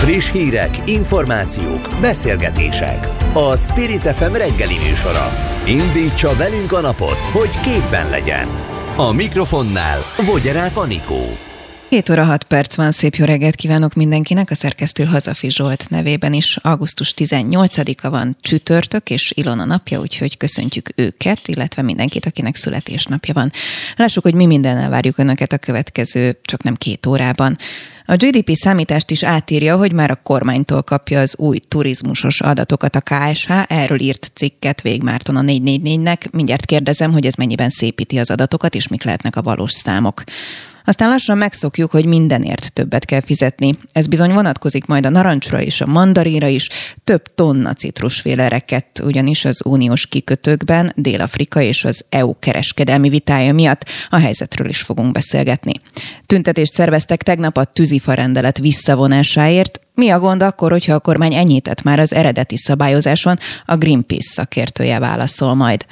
Friss hírek, információk, beszélgetések. A Spirit FM reggeli műsora. Indítsa velünk a napot, hogy képben legyen. A mikrofonnál Vogyerák Anikó. 7 óra 6 perc van, szép jó reggelt kívánok mindenkinek, a szerkesztő Hazafi Zsolt nevében is. Augusztus 18-a van csütörtök és Ilona napja, úgyhogy köszöntjük őket, illetve mindenkit, akinek születésnapja van. Lássuk, hogy mi mindennel várjuk Önöket a következő, csak nem két órában. A GDP számítást is átírja, hogy már a kormánytól kapja az új turizmusos adatokat a KSH, erről írt cikket Végmárton a 444-nek. Mindjárt kérdezem, hogy ez mennyiben szépíti az adatokat, és mik lehetnek a valós számok. Aztán lassan megszokjuk, hogy mindenért többet kell fizetni. Ez bizony vonatkozik majd a narancsra és a mandarinra is. Több tonna citrusféle rekett, ugyanis az uniós kikötőkben Dél-Afrika és az EU kereskedelmi vitája miatt a helyzetről is fogunk beszélgetni. Tüntetést szerveztek tegnap a tűzifa rendelet visszavonásáért, mi a gond akkor, hogyha a kormány enyhített már az eredeti szabályozáson, a Greenpeace szakértője válaszol majd.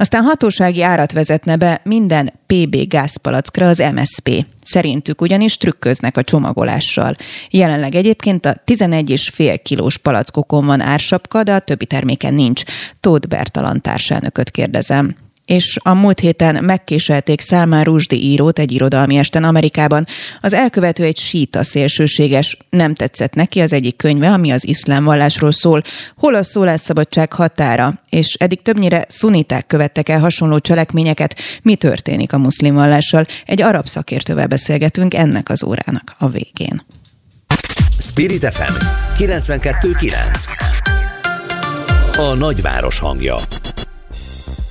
Aztán hatósági árat vezetne be minden PB gázpalackra az MSP. Szerintük ugyanis trükköznek a csomagolással. Jelenleg egyébként a 11,5 kilós palackokon van ársapka, de a többi terméken nincs. Tóth Bertalan társelnököt kérdezem és a múlt héten megkéselték Salman Rushdie írót egy irodalmi esten Amerikában. Az elkövető egy síta szélsőséges, nem tetszett neki az egyik könyve, ami az iszlám vallásról szól, hol a szólásszabadság határa, és eddig többnyire szuniták követtek el hasonló cselekményeket. Mi történik a muszlim vallással? Egy arab szakértővel beszélgetünk ennek az órának a végén. Spirit FM 92.9 A nagyváros hangja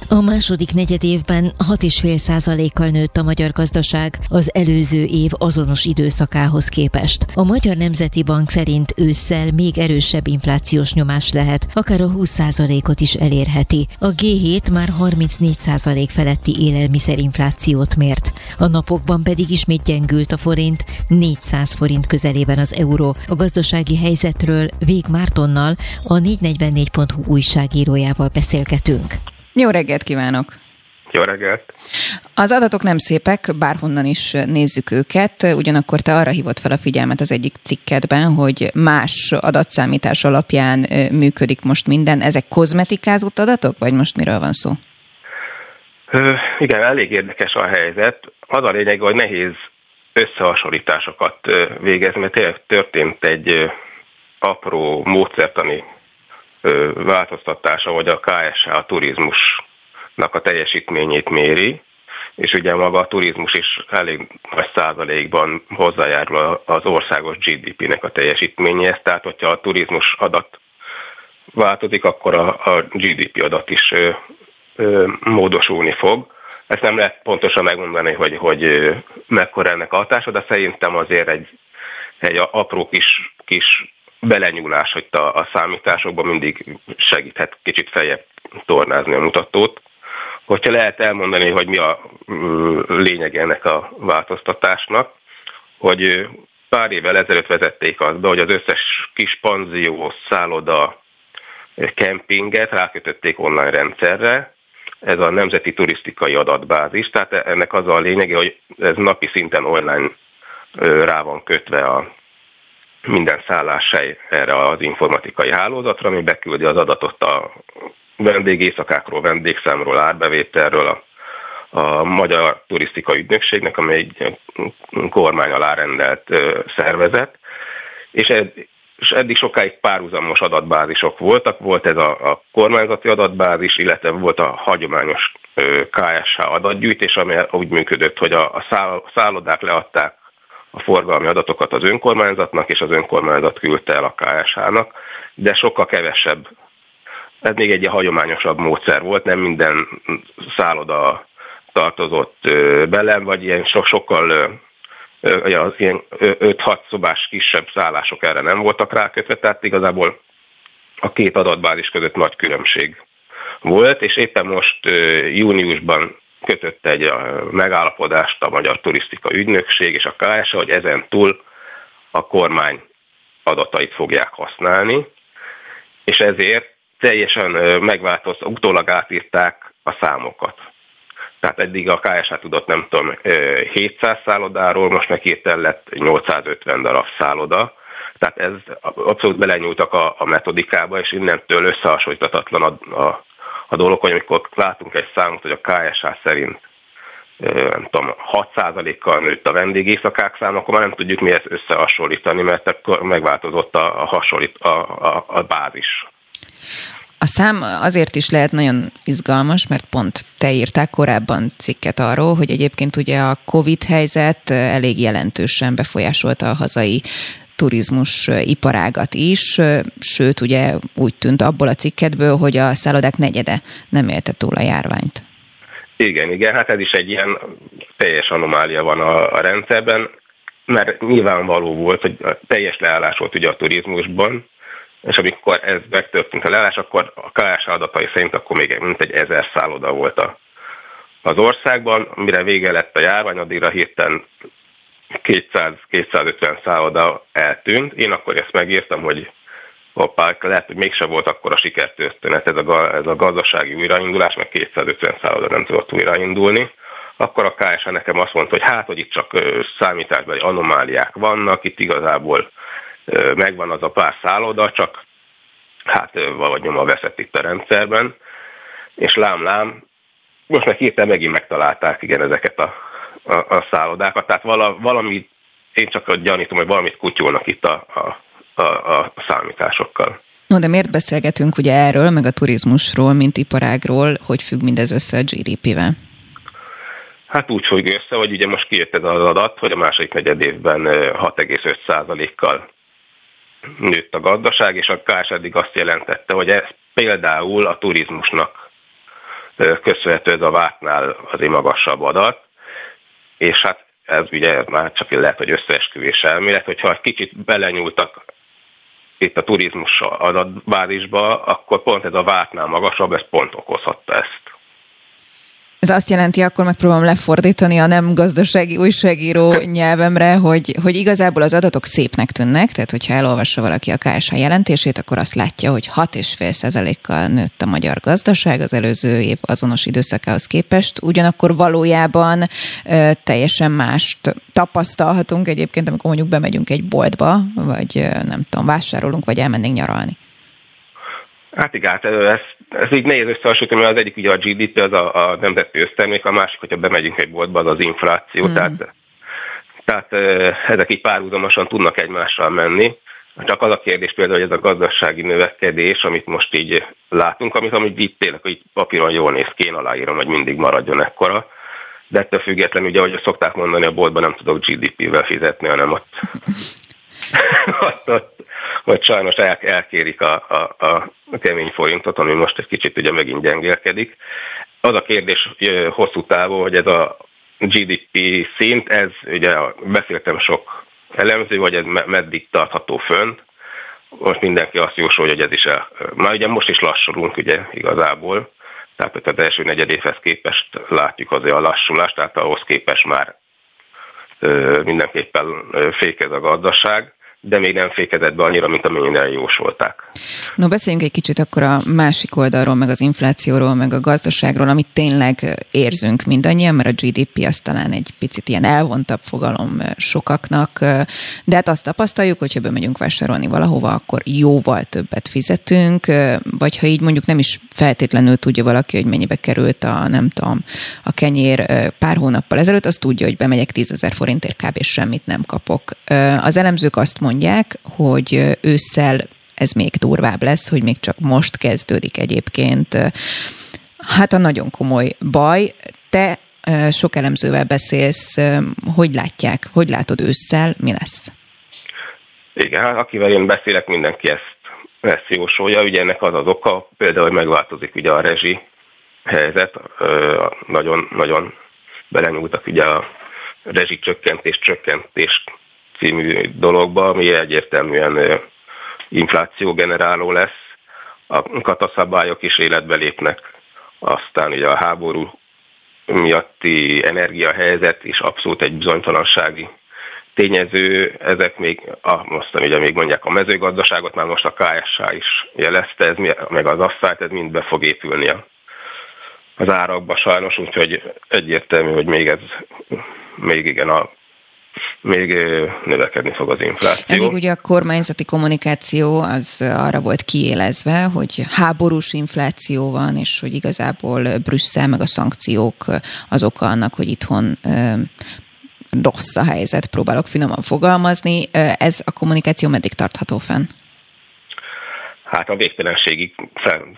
a második negyed évben 6,5%-kal nőtt a magyar gazdaság az előző év azonos időszakához képest. A Magyar Nemzeti Bank szerint ősszel még erősebb inflációs nyomás lehet, akár a 20%-ot is elérheti. A G7 már 34% feletti élelmiszerinflációt mért. A napokban pedig ismét gyengült a forint, 400 forint közelében az euró. A gazdasági helyzetről Vég Mártonnal, a 444.hu újságírójával beszélgetünk. Jó reggelt kívánok! Jó reggelt! Az adatok nem szépek, bárhonnan is nézzük őket, ugyanakkor te arra hívott fel a figyelmet az egyik cikkedben, hogy más adatszámítás alapján működik most minden. Ezek kozmetikázott adatok, vagy most miről van szó? Ö, igen, elég érdekes a helyzet. Az a lényeg, hogy nehéz összehasonlításokat végezni, mert tényleg történt egy apró módszertani változtatása, hogy a KSH a turizmusnak a teljesítményét méri, és ugye maga a turizmus is elég nagy százalékban hozzájárul az országos GDP-nek a teljesítményéhez, tehát hogyha a turizmus adat változik, akkor a, a GDP adat is ö, ö, módosulni fog. Ezt nem lehet pontosan megmondani, hogy, hogy mekkora ennek a hatása, de szerintem azért egy, egy apró kis, kis belenyúlás, hogy a, a számításokban mindig segíthet kicsit feljebb tornázni a mutatót. Hogyha lehet elmondani, hogy mi a lényeg ennek a változtatásnak, hogy pár évvel ezelőtt vezették azt be, hogy az összes kis panzió, szálloda, kempinget rákötötték online rendszerre, ez a Nemzeti Turisztikai Adatbázis, tehát ennek az a lényege, hogy ez napi szinten online rá van kötve a minden szálláshely erre az informatikai hálózatra, ami beküldi az adatot a vendégészakákról, vendégszámról, árbevételről, a, a Magyar Turisztika Ügynökségnek, amely egy kormány alá rendelt szervezet, és, ed, és eddig sokáig párhuzamos adatbázisok voltak, volt ez a, a kormányzati adatbázis, illetve volt a hagyományos KSH adatgyűjtés, ami úgy működött, hogy a, a szállodák leadták a forgalmi adatokat az önkormányzatnak, és az önkormányzat küldte el a KSH-nak, de sokkal kevesebb. Ez még egy hagyományosabb módszer volt, nem minden szálloda tartozott bele, vagy ilyen so, sokkal az ilyen 5-6 szobás kisebb szállások erre nem voltak rákötve, tehát igazából a két adatbázis között nagy különbség volt, és éppen most júniusban kötött egy megállapodást a Magyar Turisztika Ügynökség és a KSA, hogy ezen túl a kormány adatait fogják használni, és ezért teljesen megváltoztak, utólag átírták a számokat. Tehát eddig a KSH tudott, nem tudom, 700 szállodáról, most meg hirtelen lett 850 darab szálloda. Tehát ez abszolút belenyúltak a, a metodikába, és innentől összehasonlítatatlan a, a, a dolog, hogy amikor látunk egy számot, hogy a KSH szerint nem tudom, 6%-kal nőtt a vendégészakák szám, akkor már nem tudjuk mi összehasonlítani, mert akkor megváltozott a, a, hasonlít, a, a, a bázis. A szám azért is lehet nagyon izgalmas, mert pont te írták korábban cikket arról, hogy egyébként ugye a Covid helyzet elég jelentősen befolyásolta a hazai turizmus iparágat is, sőt ugye úgy tűnt abból a cikketből, hogy a szállodák negyede nem élte túl a járványt. Igen, igen, hát ez is egy ilyen teljes anomália van a, a rendszerben, mert nyilvánvaló volt, hogy a teljes leállás volt ugye a turizmusban, és amikor ez megtörtént a leállás, akkor a KSH adatai szerint akkor még mint egy ezer szálloda volt a, az országban, mire vége lett a járvány, addigra hirtelen 200-250 szálloda eltűnt. Én akkor ezt megírtam, hogy hoppá, lehet, hogy mégse volt akkor a sikertörténet ez a, ez a gazdasági újraindulás, meg 250 szálloda nem tudott újraindulni. Akkor a KSH nekem azt mondta, hogy hát, hogy itt csak számításbeli anomáliák vannak, itt igazából megvan az a pár szálloda, csak hát valahogy nyoma veszett itt a rendszerben, és lám-lám, most meg hirtelen megint megtalálták igen ezeket a, a, a szállodákat, tehát vala, valami, én csak gyanítom, hogy valamit kutyulnak itt a, a, a, a számításokkal. No, de miért beszélgetünk ugye erről, meg a turizmusról, mint iparágról, hogy függ mindez össze a GDP-vel? Hát úgy függ össze, hogy ugye most kijött ez az adat, hogy a második negyed évben 6,5%-kal nőtt a gazdaság, és a KS eddig azt jelentette, hogy ez például a turizmusnak köszönhető ez a vártnál azért magasabb adat, és hát ez ugye már csak lehet, hogy összeesküvés elmélet, hogyha egy kicsit belenyúltak itt a turizmus adatbázisba, akkor pont ez a vártnál magasabb, ez pont okozhatta ezt. Ez azt jelenti, akkor megpróbálom lefordítani a nem gazdasági újságíró nyelvemre, hogy, hogy igazából az adatok szépnek tűnnek, tehát hogyha elolvassa valaki a KSH jelentését, akkor azt látja, hogy 6,5%-kal nőtt a magyar gazdaság az előző év azonos időszakához képest, ugyanakkor valójában ö, teljesen mást tapasztalhatunk egyébként, amikor mondjuk bemegyünk egy boltba, vagy nem tudom, vásárolunk, vagy elmennénk nyaralni. Hát igen, hát ez, így nehéz összehasonlítani, mert az egyik ugye a GDP, az a, a nemzeti össztermék, a másik, hogyha bemegyünk egy boltba, az az infláció, mm. tehát, tehát ezek így párhuzamosan tudnak egymással menni. Csak az a kérdés például, hogy ez a gazdasági növekedés, amit most így látunk, amit, amit így tényleg, hogy papíron jól néz ki, én aláírom, hogy mindig maradjon ekkora. De ettől függetlenül, ugye, ahogy szokták mondani, a boltban nem tudok GDP-vel fizetni, hanem ott, ott, ott hogy sajnos el, elkérik a, a, a kemény forintot, ami most egy kicsit ugye megint gyengélkedik. Az a kérdés hosszú távú, hogy ez a GDP szint, ez ugye beszéltem sok elemző, hogy ez meddig tartható fönt. Most mindenki azt jósolja, hogy ez is el. Már ugye most is lassulunk ugye igazából, tehát az első negyedévhez képest látjuk azért a lassulást, tehát ahhoz képest már mindenképpen fékez a gazdaság de még nem fékezett be annyira, mint amennyire jósolták. No, beszéljünk egy kicsit akkor a másik oldalról, meg az inflációról, meg a gazdaságról, amit tényleg érzünk mindannyian, mert a GDP az talán egy picit ilyen elvontabb fogalom sokaknak, de hát azt tapasztaljuk, hogyha bemegyünk vásárolni valahova, akkor jóval többet fizetünk, vagy ha így mondjuk nem is feltétlenül tudja valaki, hogy mennyibe került a, nem tudom, a kenyér pár hónappal ezelőtt, azt tudja, hogy bemegyek 10 ezer forintért kb. semmit nem kapok. Az elemzők azt mondják, hogy ősszel ez még durvább lesz, hogy még csak most kezdődik egyébként. Hát a nagyon komoly baj. Te sok elemzővel beszélsz, hogy látják, hogy látod ősszel, mi lesz? Igen, hát akivel én beszélek, mindenki ezt, ezt jósolja. Ugye ennek az az oka, például, hogy megváltozik ugye a rezsi helyzet, nagyon, nagyon belenyúltak ugye a rezsicsökkentés, csökkentés című dologba, ami egyértelműen inflációgeneráló lesz. A kataszabályok is életbe lépnek, aztán ugye a háború miatti energiahelyzet is abszolút egy bizonytalansági tényező, ezek még, a, most ugye még mondják a mezőgazdaságot, már most a KSH is jelezte, ez, meg az aszfalt, ez mind be fog épülni az árakba sajnos, úgyhogy egyértelmű, hogy még ez, még igen, a még növekedni fog az infláció. Eddig ugye a kormányzati kommunikáció az arra volt kiélezve, hogy háborús infláció van, és hogy igazából Brüsszel meg a szankciók az oka annak, hogy itthon rossz a helyzet, próbálok finoman fogalmazni. Ez a kommunikáció meddig tartható fenn? Hát a végtelenségig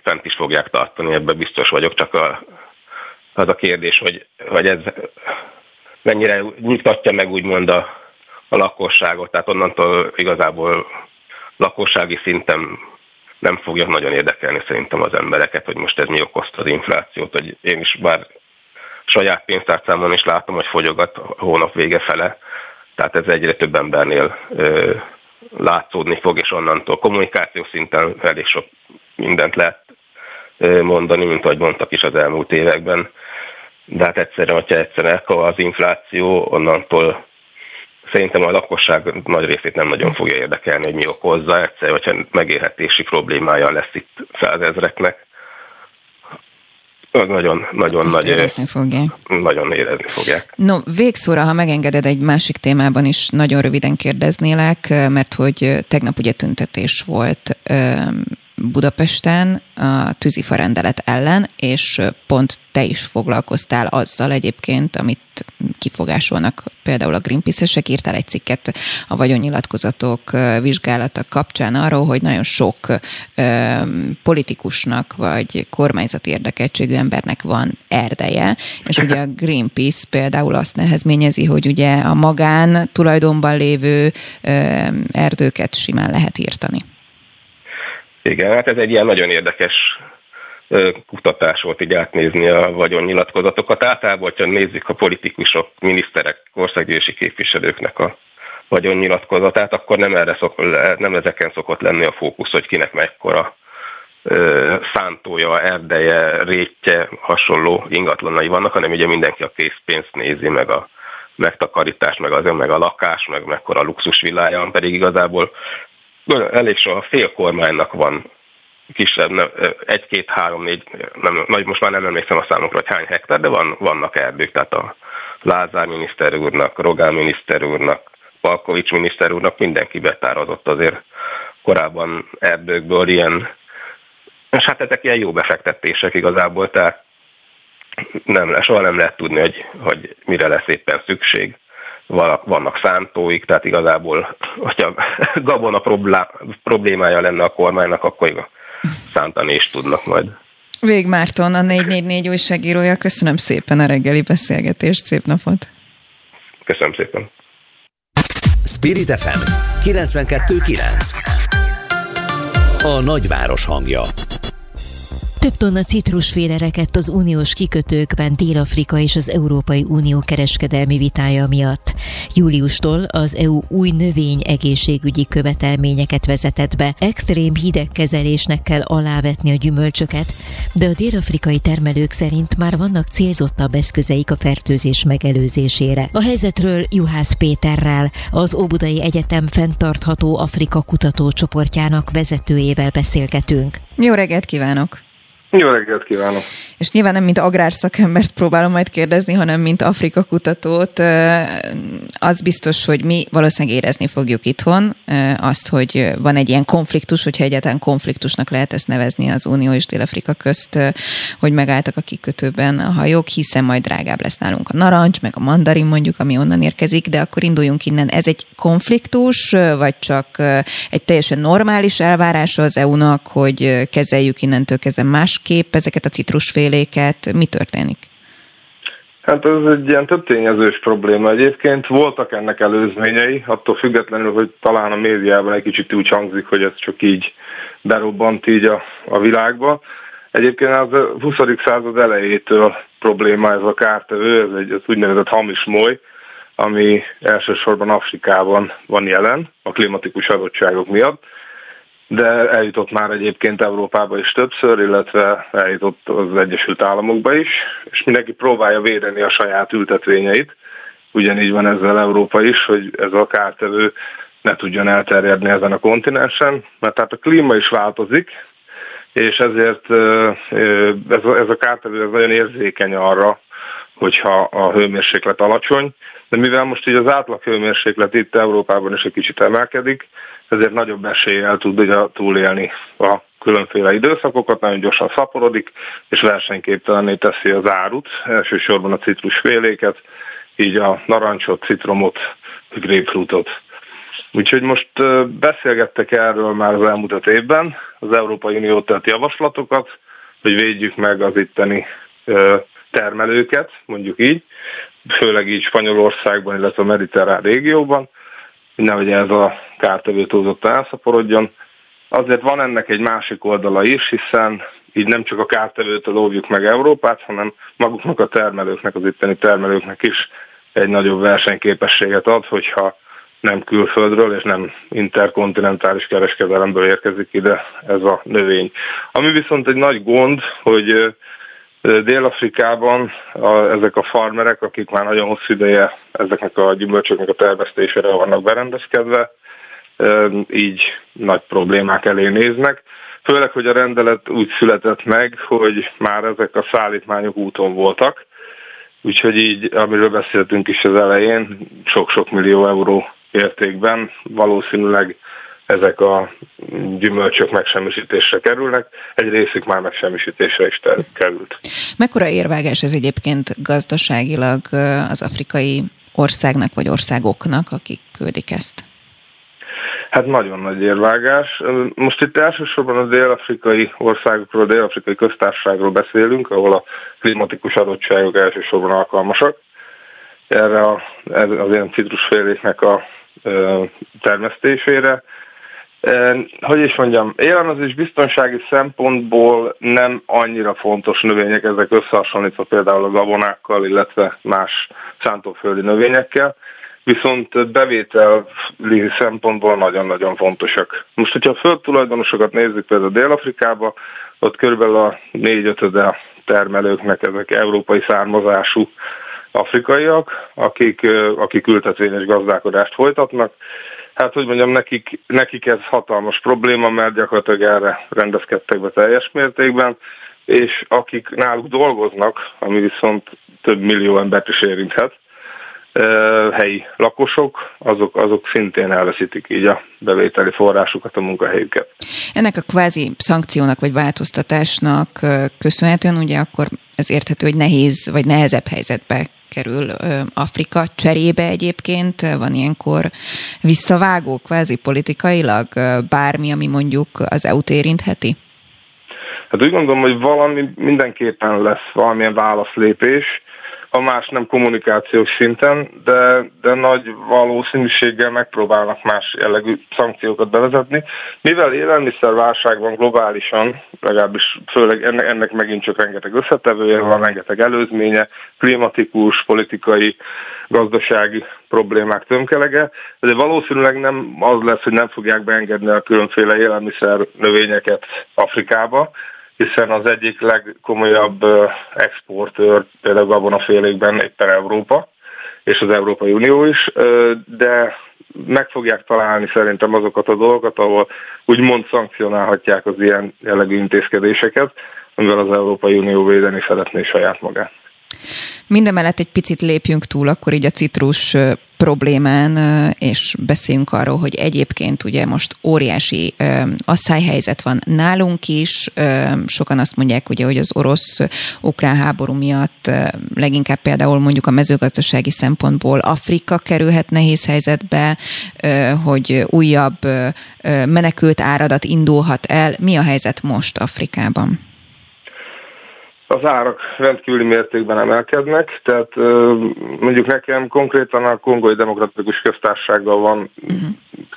fent is fogják tartani, ebben biztos vagyok, csak a, az a kérdés, hogy, hogy ez mennyire nyugtatja meg úgymond a, a lakosságot, tehát onnantól igazából lakossági szinten nem fogja nagyon érdekelni szerintem az embereket, hogy most ez mi okozta az inflációt, hogy én is bár saját pénztárcámon is látom, hogy fogyogat a hónap vége fele, tehát ez egyre több embernél ö, látszódni fog, és onnantól kommunikáció szinten elég sok mindent lehet mondani, mint ahogy mondtak is az elmúlt években. De hát egyszerűen, hogyha egyszerűen az infláció, onnantól szerintem a lakosság nagy részét nem nagyon fogja érdekelni, hogy mi okozza. Egyszerűen, hogyha megélhetési problémája lesz itt százezreknek, nagyon, nagyon Azt nagy, érezni fogják. Nagyon érezni fogják. No, végszóra, ha megengeded, egy másik témában is nagyon röviden kérdeznélek, mert hogy tegnap ugye tüntetés volt Budapesten a tűzifa rendelet ellen, és pont te is foglalkoztál azzal egyébként, amit kifogásolnak például a Greenpeace-esek, írtál egy cikket a vagyonnyilatkozatok vizsgálata kapcsán arról, hogy nagyon sok ö, politikusnak vagy kormányzati érdekeltségű embernek van erdeje, és ugye a Greenpeace például azt nehezményezi, hogy ugye a magán tulajdonban lévő ö, erdőket simán lehet írtani. Igen, hát ez egy ilyen nagyon érdekes kutatás volt így átnézni a vagyonnyilatkozatokat. Általában, hogyha nézzük a politikusok, miniszterek, országgyűlési képviselőknek a vagyonnyilatkozatát, akkor nem, erre szok, nem ezeken szokott lenni a fókusz, hogy kinek mekkora szántója, erdeje, rétje, hasonló ingatlanai vannak, hanem ugye mindenki a készpénzt nézi, meg a megtakarítás, meg az meg a lakás, meg mekkora luxusvillája, pedig igazából elég so a fél kormánynak van kisebb, egy-két, három, négy, nem, nagy, most már nem emlékszem a számokra, hogy hány hektár, de van, vannak erdők, tehát a Lázár miniszter úrnak, Rogán miniszter úrnak, Palkovics miniszter úrnak mindenki betározott azért korábban erdőkből ilyen, és hát ezek ilyen jó befektetések igazából, tehát nem, soha nem lehet tudni, hogy, hogy mire lesz éppen szükség vannak szántóik, tehát igazából, hogyha gabona problémája lenne a kormánynak, akkor szántani is tudnak majd. Vég Márton, a 444 újságírója, köszönöm szépen a reggeli beszélgetést, szép napot! Köszönöm szépen! Spirit FM 92.9 A nagyváros hangja több tonna citrusféle rekedt az uniós kikötőkben Dél-Afrika és az Európai Unió kereskedelmi vitája miatt. Júliustól az EU új növény egészségügyi követelményeket vezetett be. Extrém hidegkezelésnek kell alávetni a gyümölcsöket, de a dél-afrikai termelők szerint már vannak célzottabb eszközeik a fertőzés megelőzésére. A helyzetről Juhász Péterrel, az Óbudai Egyetem fenntartható Afrika kutatócsoportjának vezetőjével beszélgetünk. Jó reggelt kívánok! Jó reggelt kívánok! És nyilván nem mint agrárszakembert próbálom majd kérdezni, hanem mint Afrika kutatót. Az biztos, hogy mi valószínűleg érezni fogjuk itthon azt, hogy van egy ilyen konfliktus, hogyha egyáltalán konfliktusnak lehet ezt nevezni az Unió és Dél-Afrika közt, hogy megálltak a kikötőben a hajók, hiszen majd drágább lesz nálunk a narancs, meg a mandarin mondjuk, ami onnan érkezik, de akkor induljunk innen. Ez egy konfliktus, vagy csak egy teljesen normális elvárás az EU-nak, hogy kezeljük innentől kezdve másképp ezeket a citrusfél féléket, mi történik? Hát ez egy ilyen több tényezős probléma. Egyébként voltak ennek előzményei, attól függetlenül, hogy talán a médiában egy kicsit úgy hangzik, hogy ez csak így berobbant így a, a világba. Egyébként az 20. század elejétől probléma ez a kártevő, ez egy az úgynevezett hamis moly, ami elsősorban Afrikában van jelen a klimatikus adottságok miatt de eljutott már egyébként Európába is többször, illetve eljutott az Egyesült Államokba is, és mindenki próbálja védeni a saját ültetvényeit. Ugyanígy van ezzel Európa is, hogy ez a kártevő ne tudjon elterjedni ezen a kontinensen, mert tehát a klíma is változik, és ezért ez a, ez a kártevő ez nagyon érzékeny arra, hogyha a hőmérséklet alacsony, de mivel most így az átlag hőmérséklet itt Európában is egy kicsit emelkedik, ezért nagyobb eséllyel tudja túlélni a különféle időszakokat, nagyon gyorsan szaporodik, és versenyképtelenné teszi az árut, elsősorban a citrusféléket, így a narancsot, citromot, grapefruitot. Úgyhogy most beszélgettek erről már az elmúlt évben, az Európai Unió tett javaslatokat, hogy védjük meg az itteni termelőket, mondjuk így, főleg így Spanyolországban, illetve a mediterrán régióban, nehogy ez a kártevő túlzottan elszaporodjon. Azért van ennek egy másik oldala is, hiszen így nem csak a kártevőtől óvjuk meg Európát, hanem maguknak a termelőknek, az itteni termelőknek is egy nagyobb versenyképességet ad, hogyha nem külföldről és nem interkontinentális kereskedelemből érkezik ide ez a növény. Ami viszont egy nagy gond, hogy Dél-Afrikában a, ezek a farmerek, akik már nagyon hosszú ideje ezeknek a gyümölcsöknek a termesztésére vannak berendezkedve, így nagy problémák elé néznek. Főleg, hogy a rendelet úgy született meg, hogy már ezek a szállítmányok úton voltak, úgyhogy így, amiről beszéltünk is az elején, sok-sok millió euró értékben valószínűleg ezek a gyümölcsök megsemmisítésre kerülnek, egy részük már megsemmisítésre is került. Mekkora érvágás ez egyébként gazdaságilag az afrikai országnak vagy országoknak, akik küldik ezt? Hát nagyon nagy érvágás. Most itt elsősorban a dél-afrikai országokról, a dél-afrikai köztársaságról beszélünk, ahol a klimatikus adottságok elsősorban alkalmasak. Erre a, az ilyen citrusféléknek a termesztésére. Hogy is mondjam, élelmezés biztonsági szempontból nem annyira fontos növények ezek összehasonlítva például a gabonákkal, illetve más szántóföldi növényekkel, viszont bevételi szempontból nagyon-nagyon fontosak. Most, hogyha a földtulajdonosokat nézzük például Dél-Afrikába, ott körülbelül a négy ötöde termelőknek ezek európai származású afrikaiak, akik, akik ültetvényes gazdálkodást folytatnak. Hát, hogy mondjam, nekik, nekik ez hatalmas probléma, mert gyakorlatilag erre rendezkedtek be teljes mértékben, és akik náluk dolgoznak, ami viszont több millió embert is érinthet, helyi lakosok, azok, azok szintén elveszítik így a bevételi forrásukat, a munkahelyüket. Ennek a kvázi szankciónak vagy változtatásnak köszönhetően ugye akkor ez érthető, hogy nehéz vagy nehezebb helyzetbe kerül Afrika cserébe egyébként? Van ilyenkor visszavágó kvázi politikailag bármi, ami mondjuk az EU-t érintheti? Hát úgy gondolom, hogy valami mindenképpen lesz valamilyen válaszlépés, a más nem kommunikációs szinten, de, de nagy valószínűséggel megpróbálnak más jellegű szankciókat bevezetni. Mivel élelmiszerválság van globálisan, legalábbis főleg ennek, ennek megint csak rengeteg összetevője van, rengeteg előzménye, klimatikus, politikai, gazdasági problémák tömkelege, de valószínűleg nem az lesz, hogy nem fogják beengedni a különféle élelmiszer növényeket Afrikába, hiszen az egyik legkomolyabb exportőr például gabonafélékben éppen Európa, és az Európai Unió is, de meg fogják találni szerintem azokat a dolgokat, ahol úgymond szankcionálhatják az ilyen jellegű intézkedéseket, amivel az Európai Unió védeni szeretné saját magát. Mindemellett egy picit lépjünk túl akkor így a citrus problémán, és beszéljünk arról, hogy egyébként ugye most óriási asszályhelyzet van nálunk is. Sokan azt mondják, ugye, hogy az orosz-ukrán háború miatt leginkább például mondjuk a mezőgazdasági szempontból Afrika kerülhet nehéz helyzetbe, hogy újabb menekült áradat indulhat el. Mi a helyzet most Afrikában? Az árak rendkívüli mértékben emelkednek, tehát mondjuk nekem konkrétan a Kongói Demokratikus Köztársasággal van uh-huh.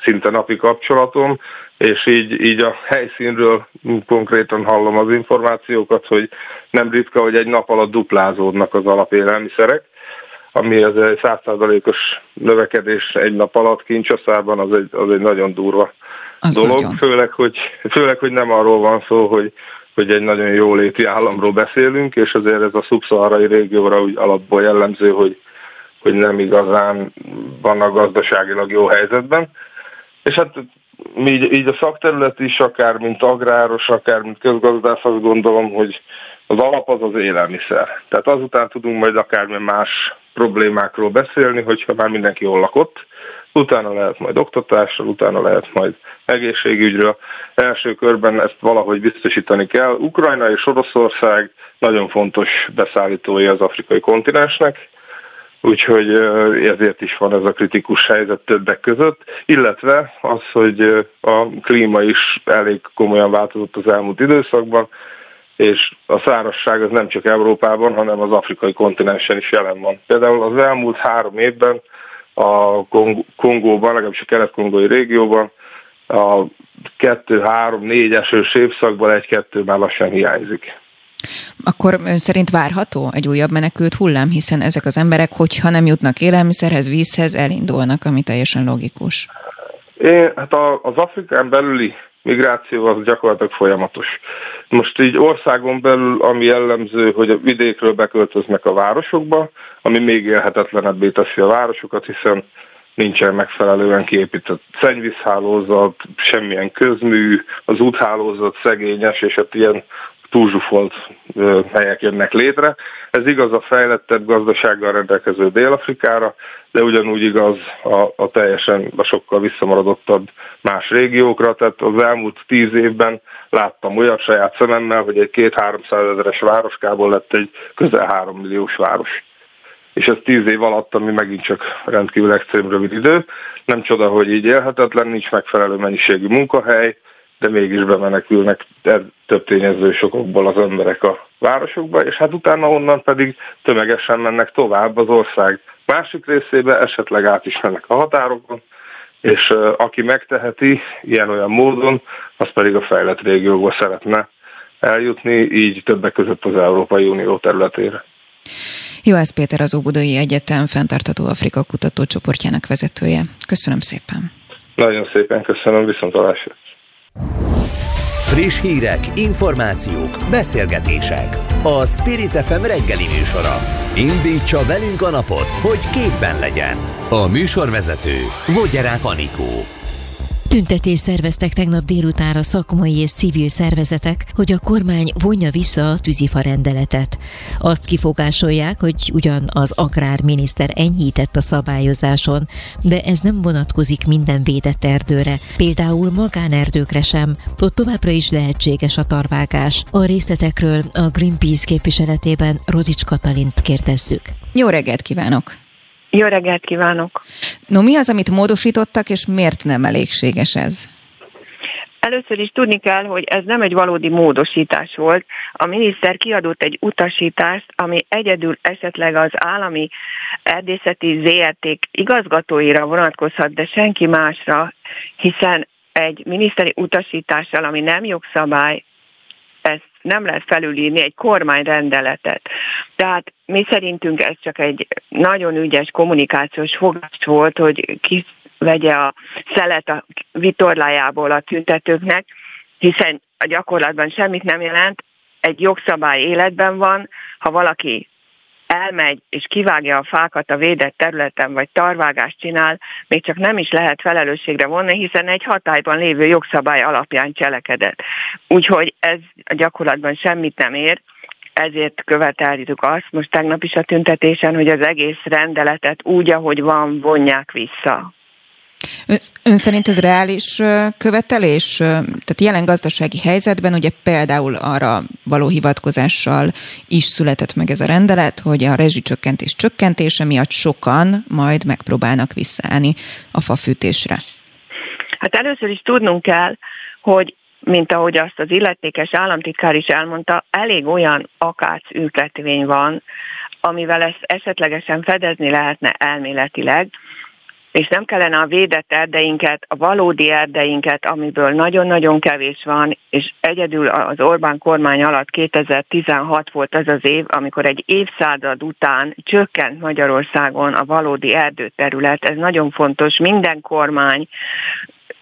szinte napi kapcsolatom, és így, így a helyszínről konkrétan hallom az információkat, hogy nem ritka, hogy egy nap alatt duplázódnak az alapélelmiszerek, ami az egy százszázalékos növekedés egy nap alatt kincsaszában, az egy, az egy nagyon durva az dolog, nagyon. Főleg, hogy, főleg, hogy nem arról van szó, hogy hogy egy nagyon jó léti államról beszélünk, és azért ez a szubszaharai régióra úgy alapból jellemző, hogy, hogy nem igazán vannak gazdaságilag jó helyzetben. És hát így, így a szakterület is, akár mint agráros, akár mint közgazdász, azt gondolom, hogy az alap az az élelmiszer. Tehát azután tudunk majd akármilyen más problémákról beszélni, hogyha már mindenki jól lakott, utána lehet majd oktatásról, utána lehet majd egészségügyről. Első körben ezt valahogy biztosítani kell. Ukrajna és Oroszország nagyon fontos beszállítói az afrikai kontinensnek, úgyhogy ezért is van ez a kritikus helyzet többek között, illetve az, hogy a klíma is elég komolyan változott az elmúlt időszakban, és a szárazság az nem csak Európában, hanem az afrikai kontinensen is jelen van. Például az elmúlt három évben a Kongóban, legalábbis a kelet-kongói régióban a kettő, három, négy esős évszakban egy-kettő már lassan hiányzik. Akkor ön szerint várható egy újabb menekült hullám, hiszen ezek az emberek, hogyha nem jutnak élelmiszerhez, vízhez, elindulnak, ami teljesen logikus. Én, hát az Afrikán belüli migráció az gyakorlatilag folyamatos. Most így országon belül, ami jellemző, hogy a vidékről beköltöznek a városokba, ami még élhetetlenebbé teszi a városokat, hiszen nincsen megfelelően kiépített szennyvízhálózat, semmilyen közmű, az úthálózat szegényes, és hát ilyen túlzsufolt helyek jönnek létre. Ez igaz a fejlettebb gazdasággal rendelkező Dél-Afrikára, de ugyanúgy igaz a, a teljesen a sokkal visszamaradottabb más régiókra. Tehát az elmúlt tíz évben láttam olyat saját szememmel, hogy egy két-háromszáz ezeres városkából lett egy közel három milliós város. És ez tíz év alatt, ami megint csak rendkívül extrém rövid idő. Nem csoda, hogy így élhetetlen, nincs megfelelő mennyiségű munkahely, de mégis bemenekülnek több tényező sokokból az emberek a városokba, és hát utána onnan pedig tömegesen mennek tovább az ország másik részébe, esetleg át is mennek a határokon, és aki megteheti ilyen-olyan módon, az pedig a fejlett régióba szeretne eljutni, így többek között az Európai Unió területére. Juhász Péter az Óbudai Egyetem fenntartató Afrika kutatócsoportjának vezetője. Köszönöm szépen. Nagyon szépen köszönöm, viszontalásra. Friss hírek, információk, beszélgetések. A Spirit FM reggeli műsora. Indítsa velünk a napot, hogy képben legyen. A műsorvezető Vogyerák Anikó. Tüntetés szerveztek tegnap délutára szakmai és civil szervezetek, hogy a kormány vonja vissza a tűzifa rendeletet. Azt kifogásolják, hogy ugyan az agrárminiszter enyhített a szabályozáson, de ez nem vonatkozik minden védett erdőre, például magánerdőkre sem, ott továbbra is lehetséges a tarvágás. A részletekről a Greenpeace képviseletében Rodics Katalint kérdezzük. Jó reggelt kívánok! Jó reggelt kívánok! No, mi az, amit módosítottak, és miért nem elégséges ez? Először is tudni kell, hogy ez nem egy valódi módosítás volt. A miniszter kiadott egy utasítást, ami egyedül esetleg az állami erdészeti ZRT igazgatóira vonatkozhat, de senki másra, hiszen egy miniszteri utasítással, ami nem jogszabály, nem lehet felülírni egy kormányrendeletet. Tehát mi szerintünk ez csak egy nagyon ügyes kommunikációs fogás volt, hogy ki vegye a szelet a vitorlájából a tüntetőknek, hiszen a gyakorlatban semmit nem jelent, egy jogszabály életben van, ha valaki elmegy és kivágja a fákat a védett területen, vagy tarvágást csinál, még csak nem is lehet felelősségre vonni, hiszen egy hatályban lévő jogszabály alapján cselekedett. Úgyhogy ez a gyakorlatban semmit nem ér, ezért követeljük azt most tegnap is a tüntetésen, hogy az egész rendeletet úgy, ahogy van, vonják vissza. Ön szerint ez reális követelés? Tehát jelen gazdasági helyzetben ugye például arra való hivatkozással is született meg ez a rendelet, hogy a rezsicsökkentés csökkentése miatt sokan majd megpróbálnak visszaállni a fafűtésre. Hát először is tudnunk kell, hogy mint ahogy azt az illetékes államtitkár is elmondta, elég olyan akác ültetvény van, amivel ezt esetlegesen fedezni lehetne elméletileg, és nem kellene a védett erdeinket, a valódi erdeinket, amiből nagyon-nagyon kevés van, és egyedül az Orbán kormány alatt 2016 volt az az év, amikor egy évszázad után csökkent Magyarországon a valódi erdőterület. Ez nagyon fontos. Minden kormány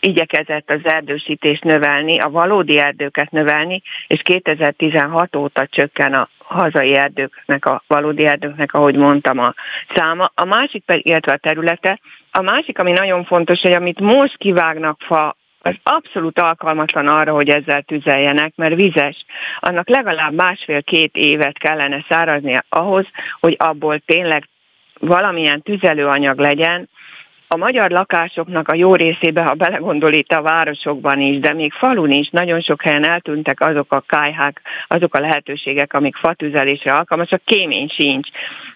igyekezett az erdősítést növelni, a valódi erdőket növelni, és 2016 óta csökken a hazai erdőknek, a valódi erdőknek, ahogy mondtam, a száma. A másik, illetve a területe, a másik, ami nagyon fontos, hogy amit most kivágnak fa az abszolút alkalmatlan arra, hogy ezzel tüzeljenek, mert vizes. Annak legalább másfél-két évet kellene száraznia ahhoz, hogy abból tényleg valamilyen tüzelőanyag legyen, a magyar lakásoknak a jó részébe, ha belegondol itt a városokban is, de még falun is, nagyon sok helyen eltűntek azok a kájhák, azok a lehetőségek, amik fatüzelésre alkalmasak, kémény sincs.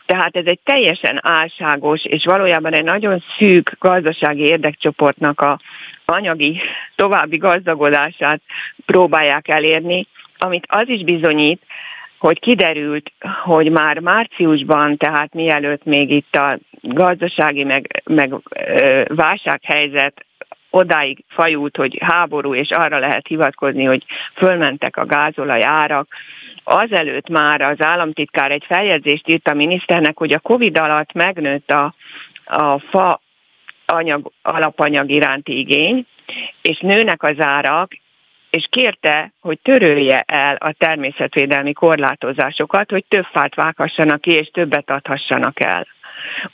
Tehát ez egy teljesen álságos, és valójában egy nagyon szűk gazdasági érdekcsoportnak a anyagi további gazdagodását próbálják elérni, amit az is bizonyít, hogy kiderült, hogy már márciusban, tehát mielőtt még itt a gazdasági meg, meg válsághelyzet odáig fajult, hogy háború, és arra lehet hivatkozni, hogy fölmentek a gázolaj árak. Azelőtt már az államtitkár egy feljegyzést írt a miniszternek, hogy a Covid alatt megnőtt a, a fa anyag, alapanyag iránti igény, és nőnek az árak, és kérte, hogy törölje el a természetvédelmi korlátozásokat, hogy több fát vághassanak ki, és többet adhassanak el.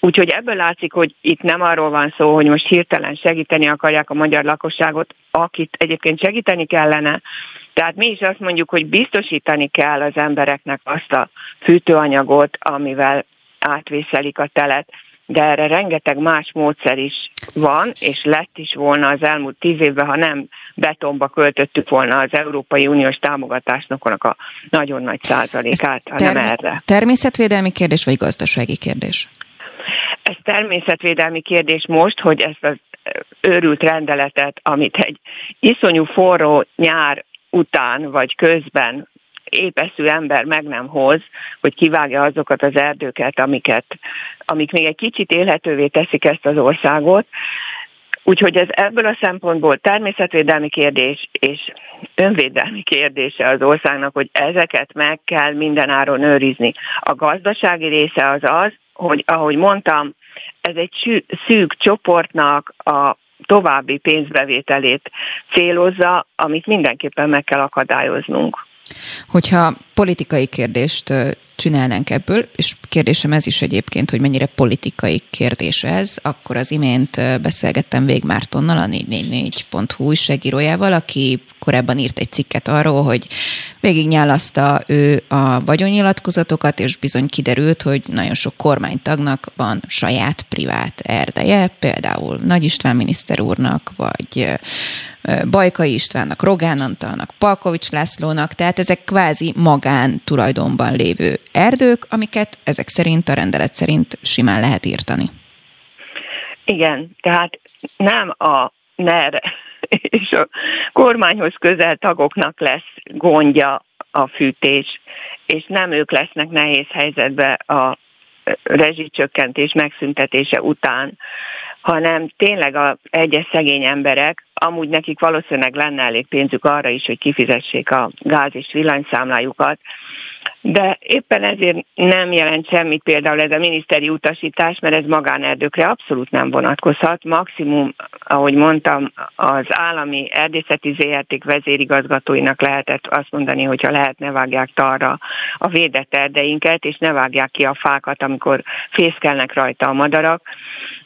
Úgyhogy ebből látszik, hogy itt nem arról van szó, hogy most hirtelen segíteni akarják a magyar lakosságot, akit egyébként segíteni kellene. Tehát mi is azt mondjuk, hogy biztosítani kell az embereknek azt a fűtőanyagot, amivel átvészelik a telet de erre rengeteg más módszer is van, és lett is volna az elmúlt tíz évben, ha nem betonba költöttük volna az Európai Uniós támogatásnak a nagyon nagy százalékát, Ez hanem term- erre. Természetvédelmi kérdés, vagy gazdasági kérdés? Ez természetvédelmi kérdés most, hogy ezt az őrült rendeletet, amit egy iszonyú forró nyár után vagy közben épeszű ember meg nem hoz, hogy kivágja azokat az erdőket, amiket, amik még egy kicsit élhetővé teszik ezt az országot. Úgyhogy ez ebből a szempontból természetvédelmi kérdés és önvédelmi kérdése az országnak, hogy ezeket meg kell mindenáron őrizni. A gazdasági része az az, hogy ahogy mondtam, ez egy szűk csoportnak a további pénzbevételét célozza, amit mindenképpen meg kell akadályoznunk. Hogyha politikai kérdést csinálnánk ebből, és kérdésem ez is egyébként, hogy mennyire politikai kérdés ez, akkor az imént beszélgettem Vég Mártonnal, a 444.hu újságírójával, aki korábban írt egy cikket arról, hogy végignyálaszta ő a vagyonnyilatkozatokat, és bizony kiderült, hogy nagyon sok kormánytagnak van saját privát erdeje, például Nagy István miniszter úrnak, vagy Bajkai Istvánnak, Rogán Antalnak, Palkovics Lászlónak, tehát ezek kvázi magán tulajdonban lévő erdők, amiket ezek szerint, a rendelet szerint simán lehet írtani. Igen, tehát nem a NER és a kormányhoz közel tagoknak lesz gondja a fűtés, és nem ők lesznek nehéz helyzetbe a rezsicsökkentés megszüntetése után, hanem tényleg a egyes szegény emberek, amúgy nekik valószínűleg lenne elég pénzük arra is, hogy kifizessék a gáz és villanyszámlájukat, de éppen ezért nem jelent semmit például ez a miniszteri utasítás, mert ez magánerdőkre abszolút nem vonatkozhat. Maximum, ahogy mondtam, az állami erdészeti ZRT vezérigazgatóinak lehetett azt mondani, hogyha lehet, ne vágják tarra a védett erdeinket, és ne vágják ki a fákat, amikor fészkelnek rajta a madarak.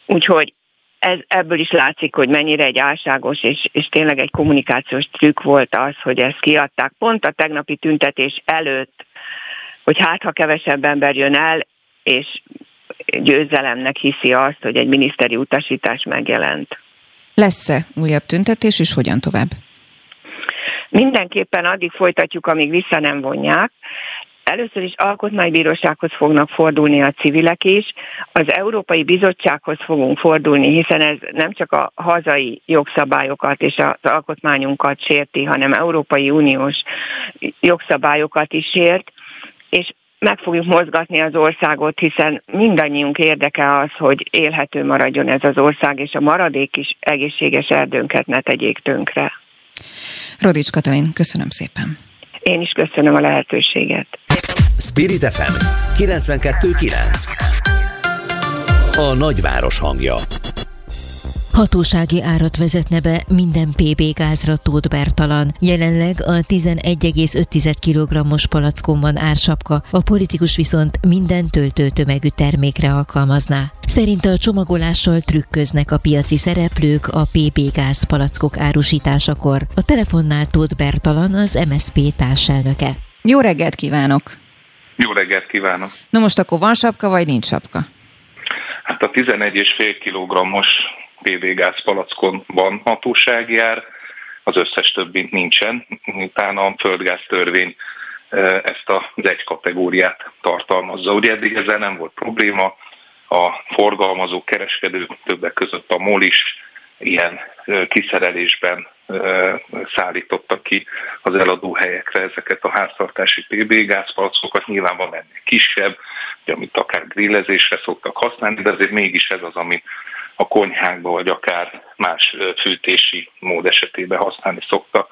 Úgyhogy ez, ebből is látszik, hogy mennyire egy álságos és, és tényleg egy kommunikációs trükk volt az, hogy ezt kiadták. Pont a tegnapi tüntetés előtt, hogy hát ha kevesebb ember jön el, és győzelemnek hiszi azt, hogy egy miniszteri utasítás megjelent. Lesz-e újabb tüntetés, és hogyan tovább? Mindenképpen addig folytatjuk, amíg vissza nem vonják. Először is alkotmánybírósághoz fognak fordulni a civilek is, az Európai Bizottsághoz fogunk fordulni, hiszen ez nem csak a hazai jogszabályokat és az alkotmányunkat sérti, hanem Európai Uniós jogszabályokat is sért, és meg fogjuk mozgatni az országot, hiszen mindannyiunk érdeke az, hogy élhető maradjon ez az ország, és a maradék is egészséges erdőnket ne tegyék tönkre. Rodics Katalin, köszönöm szépen. Én is köszönöm a lehetőséget. Spirit FM 92.9 A nagyváros hangja Hatósági árat vezetne be minden PB gázra Tóth Bertalan. Jelenleg a 11,5 kg-os palackon van ársapka, a politikus viszont minden töltőtömegű termékre alkalmazná. Szerinte a csomagolással trükköznek a piaci szereplők a PB gáz palackok árusításakor. A telefonnál Tóth Bertalan az MSP társelnöke. Jó reggelt kívánok! Jó reggelt kívánok! Na most akkor van sapka, vagy nincs sapka? Hát a 11,5 kg-os PV gáz palackon van hatósági ár, az összes többi nincsen, miután a földgáz törvény ezt az egy kategóriát tartalmazza. Ugye eddig ezzel nem volt probléma, a forgalmazók, kereskedők, többek között a MOL is ilyen kiszerelésben szállítottak ki az eladó helyekre ezeket a háztartási PB gázpalcokat. Nyilván van ennél kisebb, ugye, amit akár grillezésre szoktak használni, de azért mégis ez az, amit a konyhákba, vagy akár más fűtési mód esetében használni szokta.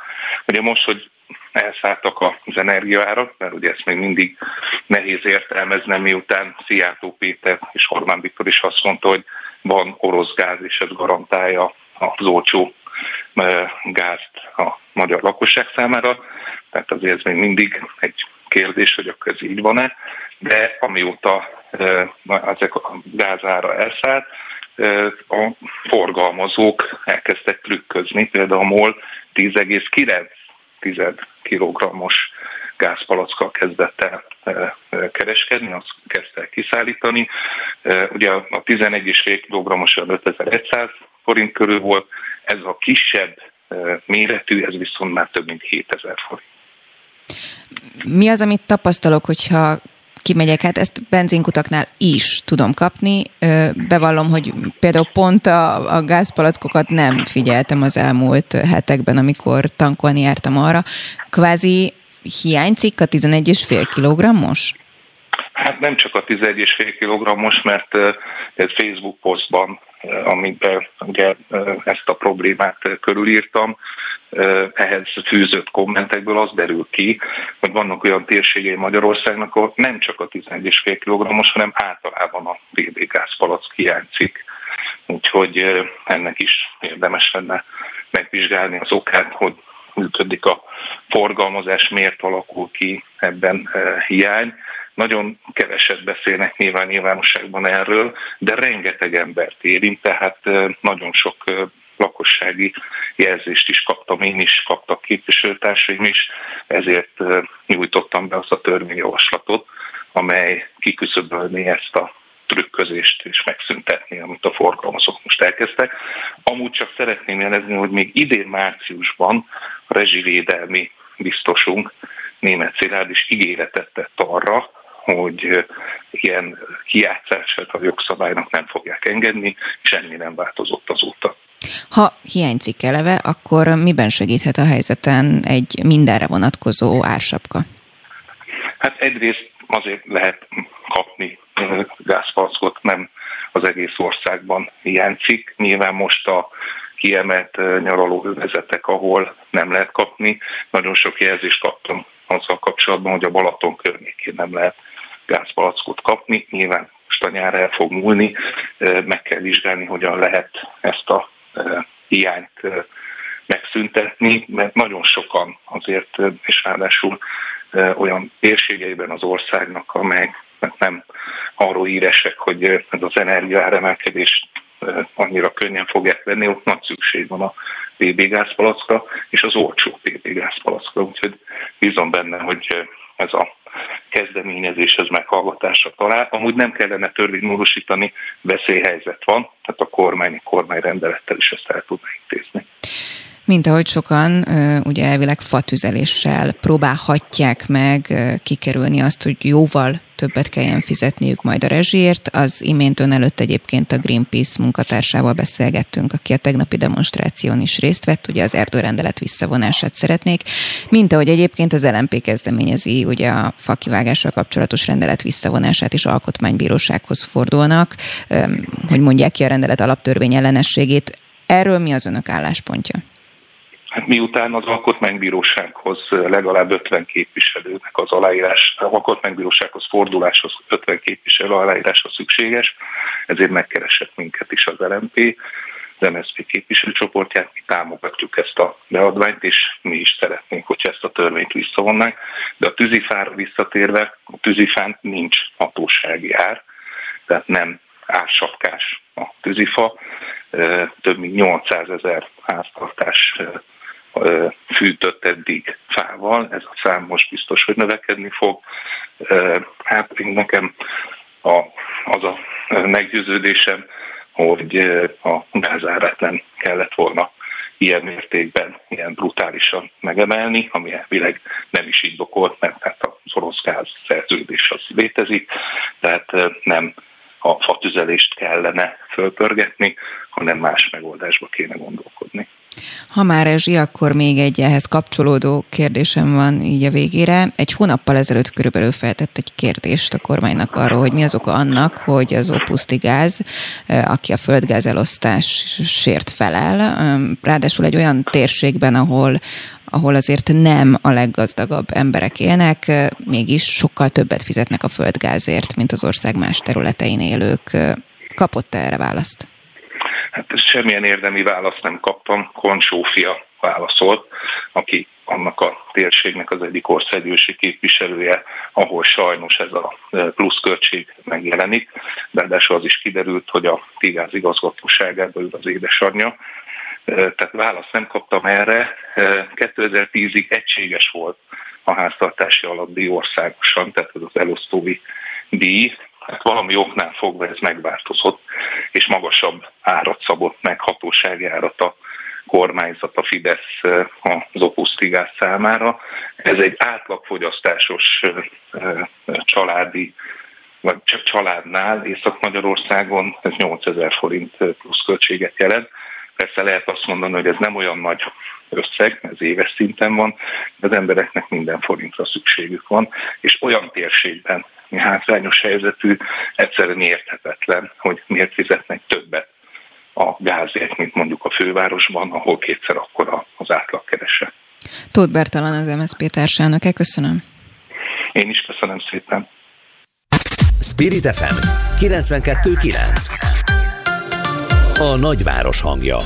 Ugye most, hogy elszálltak az energiaárak, mert ugye ezt még mindig nehéz értelmeznem, miután Szijjártó Péter és Orbán Viktor is azt mondta, hogy van orosz gáz, és ez garantálja az olcsó gázt a magyar lakosság számára. Tehát azért ez még mindig egy kérdés, hogy akkor ez így van-e. De amióta ezek a gázára elszállt, a forgalmazók elkezdtek trükközni, például a MOL 10,9 kg-os gázpalackkal kezdett el kereskedni, azt kezdte el kiszállítani. Ugye a 11,5 kg-os 5100 forint körül volt, ez a kisebb méretű, ez viszont már több mint 7000 forint. Mi az, amit tapasztalok, hogyha kimegyek, hát ezt benzinkutaknál is tudom kapni. Bevallom, hogy például pont a, a gázpalackokat nem figyeltem az elmúlt hetekben, amikor tankolni jártam arra. Kvázi hiányzik a 11,5 kg-os? Hát nem csak a 11,5 kg-os, mert egy Facebook posztban amiben ugye ezt a problémát körülírtam, ehhez fűzött kommentekből az derül ki, hogy vannak olyan térségei Magyarországnak, ahol nem csak a 11,5 kg-os, hanem általában a BB gázpalack hiányzik. Úgyhogy ennek is érdemes lenne megvizsgálni az okát, hogy működik a forgalmazás, miért alakul ki ebben hiány. Nagyon keveset beszélnek nyilván nyilvánosságban erről, de rengeteg embert érint, tehát nagyon sok lakossági jelzést is kaptam, én is kaptak képviselőtársaim is, ezért nyújtottam be azt a törvényjavaslatot, amely kiküszöbölni ezt a trükközést és megszüntetni, amit a forgalmazók most elkezdtek. Amúgy csak szeretném jelezni, hogy még idén márciusban a rezsivédelmi biztosunk német Szilárd is ígéretet tett arra, hogy ilyen kijátszását a jogszabálynak nem fogják engedni, semmi nem változott azóta. Ha hiányzik eleve, akkor miben segíthet a helyzeten egy mindenre vonatkozó ársapka? Hát egyrészt azért lehet kapni gázpalckot, nem az egész országban hiányzik. Nyilván most a kiemelt nyaralóvezetek, ahol nem lehet kapni. Nagyon sok jelzést kaptam azzal kapcsolatban, hogy a Balaton környékén nem lehet gázpalackot kapni. Nyilván most a nyár el fog múlni, meg kell vizsgálni, hogyan lehet ezt a hiányt megszüntetni, mert nagyon sokan azért, és ráadásul olyan térségeiben az országnak, amelyek nem arról íresek, hogy ez az energiaáremelkedés annyira könnyen fogják venni, ott nagy szükség van a PB gázpalackra, és az olcsó PB gázpalackra, úgyhogy bízom benne, hogy ez a kezdeményezés ez meghallgatásra talál. Amúgy nem kellene törvényt módosítani, veszélyhelyzet van, tehát a kormány kormányrendelettel is ezt el tudna intézni. Mint ahogy sokan ugye elvileg fatüzeléssel próbálhatják meg kikerülni azt, hogy jóval többet kelljen fizetniük majd a rezsiért. Az imént ön előtt egyébként a Greenpeace munkatársával beszélgettünk, aki a tegnapi demonstráción is részt vett, ugye az erdőrendelet visszavonását szeretnék, mint ahogy egyébként az LMP kezdeményezi ugye a fakivágással kapcsolatos rendelet visszavonását is alkotmánybírósághoz fordulnak, hogy mondják ki a rendelet alaptörvény ellenességét. Erről mi az önök álláspontja? Hát miután az alkotmánybírósághoz legalább 50 képviselőnek az aláírás, az alkotmánybírósághoz forduláshoz 50 képviselő aláírása szükséges, ezért megkeresett minket is az LMP. az MSZP képviselőcsoportját, mi támogatjuk ezt a beadványt, és mi is szeretnénk, hogyha ezt a törvényt visszavonnánk. De a tűzifára visszatérve, a tűzifán nincs hatósági ár, tehát nem ársapkás a tűzifa, több mint 800 ezer háztartás fűtött eddig fával, ez a szám most biztos, hogy növekedni fog. Hát én nekem a, az a meggyőződésem, hogy a gázárát nem kellett volna ilyen mértékben, ilyen brutálisan megemelni, ami elvileg nem is indokolt, mert hát az orosz gáz szerződés az létezik, tehát nem a fatüzelést kellene fölpörgetni, hanem más megoldásba kéne gondolkodni. Ha már Ezsi, akkor még egy ehhez kapcsolódó kérdésem van így a végére. Egy hónappal ezelőtt körülbelül feltett egy kérdést a kormánynak arról, hogy mi az oka annak, hogy az opuszti gáz, eh, aki a földgáz elosztásért felel, eh, ráadásul egy olyan térségben, ahol ahol azért nem a leggazdagabb emberek élnek, eh, mégis sokkal többet fizetnek a földgázért, mint az ország más területein élők. Kapott-e erre választ? Hát semmilyen érdemi választ nem kaptam. Koncsófia válaszolt, aki annak a térségnek az egyik országgyűlési képviselője, ahol sajnos ez a e, pluszköltség megjelenik. Ráadásul az is kiderült, hogy a Tigáz igazgatóságában ül az édesanyja. E, tehát választ nem kaptam erre. 2010-ig e, egységes volt a háztartási alapdíj országosan, tehát ez az elosztói díj, hát valami oknál fogva ez megváltozott, és magasabb árat szabott meg hatósági árat a kormányzat, a Fidesz az opusztigás számára. Ez egy átlagfogyasztásos családi vagy csak családnál Észak-Magyarországon ez 8000 forint plusz költséget jelent. Persze lehet azt mondani, hogy ez nem olyan nagy összeg, ez éves szinten van, de az embereknek minden forintra szükségük van, és olyan térségben, hátrányos helyzetű, egyszerűen érthetetlen, hogy miért fizetnek többet a gázért, mint mondjuk a fővárosban, ahol kétszer akkora az átlagkerese. Tóth Bertalan az MSZP társelnöke, köszönöm. Én is köszönöm szépen. Spirit FM 92.9 A nagyváros hangja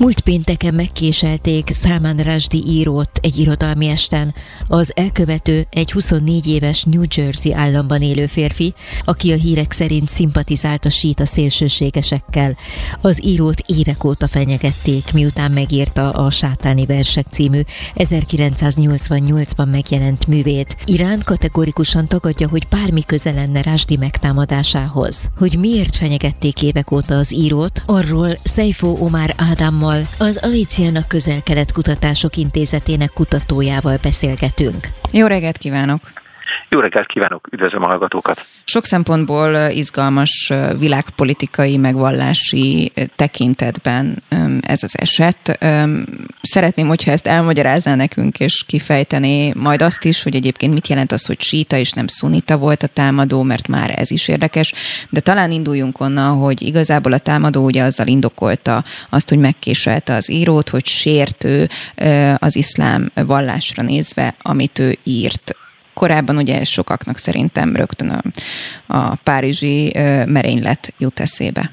Múlt pénteken megkéselték Salman Rushdie írót egy irodalmi esten. Az elkövető egy 24 éves New Jersey államban élő férfi, aki a hírek szerint szimpatizált a síta szélsőségesekkel. Az írót évek óta fenyegették, miután megírta a Sátáni versek című 1988-ban megjelent művét. Irán kategorikusan tagadja, hogy bármi köze lenne Rushdie megtámadásához. Hogy miért fenyegették évek óta az írót, arról Seifo Omar Ádámmal Gáborral, az Aviciának közel-kelet kutatások intézetének kutatójával beszélgetünk. Jó reggelt kívánok! Jó reggelt kívánok, üdvözlöm a hallgatókat! Sok szempontból izgalmas világpolitikai, megvallási tekintetben ez az eset. Szeretném, hogyha ezt elmagyarázná nekünk, és kifejtené majd azt is, hogy egyébként mit jelent az, hogy síta és nem szunita volt a támadó, mert már ez is érdekes, de talán induljunk onnan, hogy igazából a támadó ugye azzal indokolta azt, hogy megkéselte az írót, hogy sértő az iszlám vallásra nézve, amit ő írt korábban ugye sokaknak szerintem rögtön a, a párizsi merénylet jut eszébe.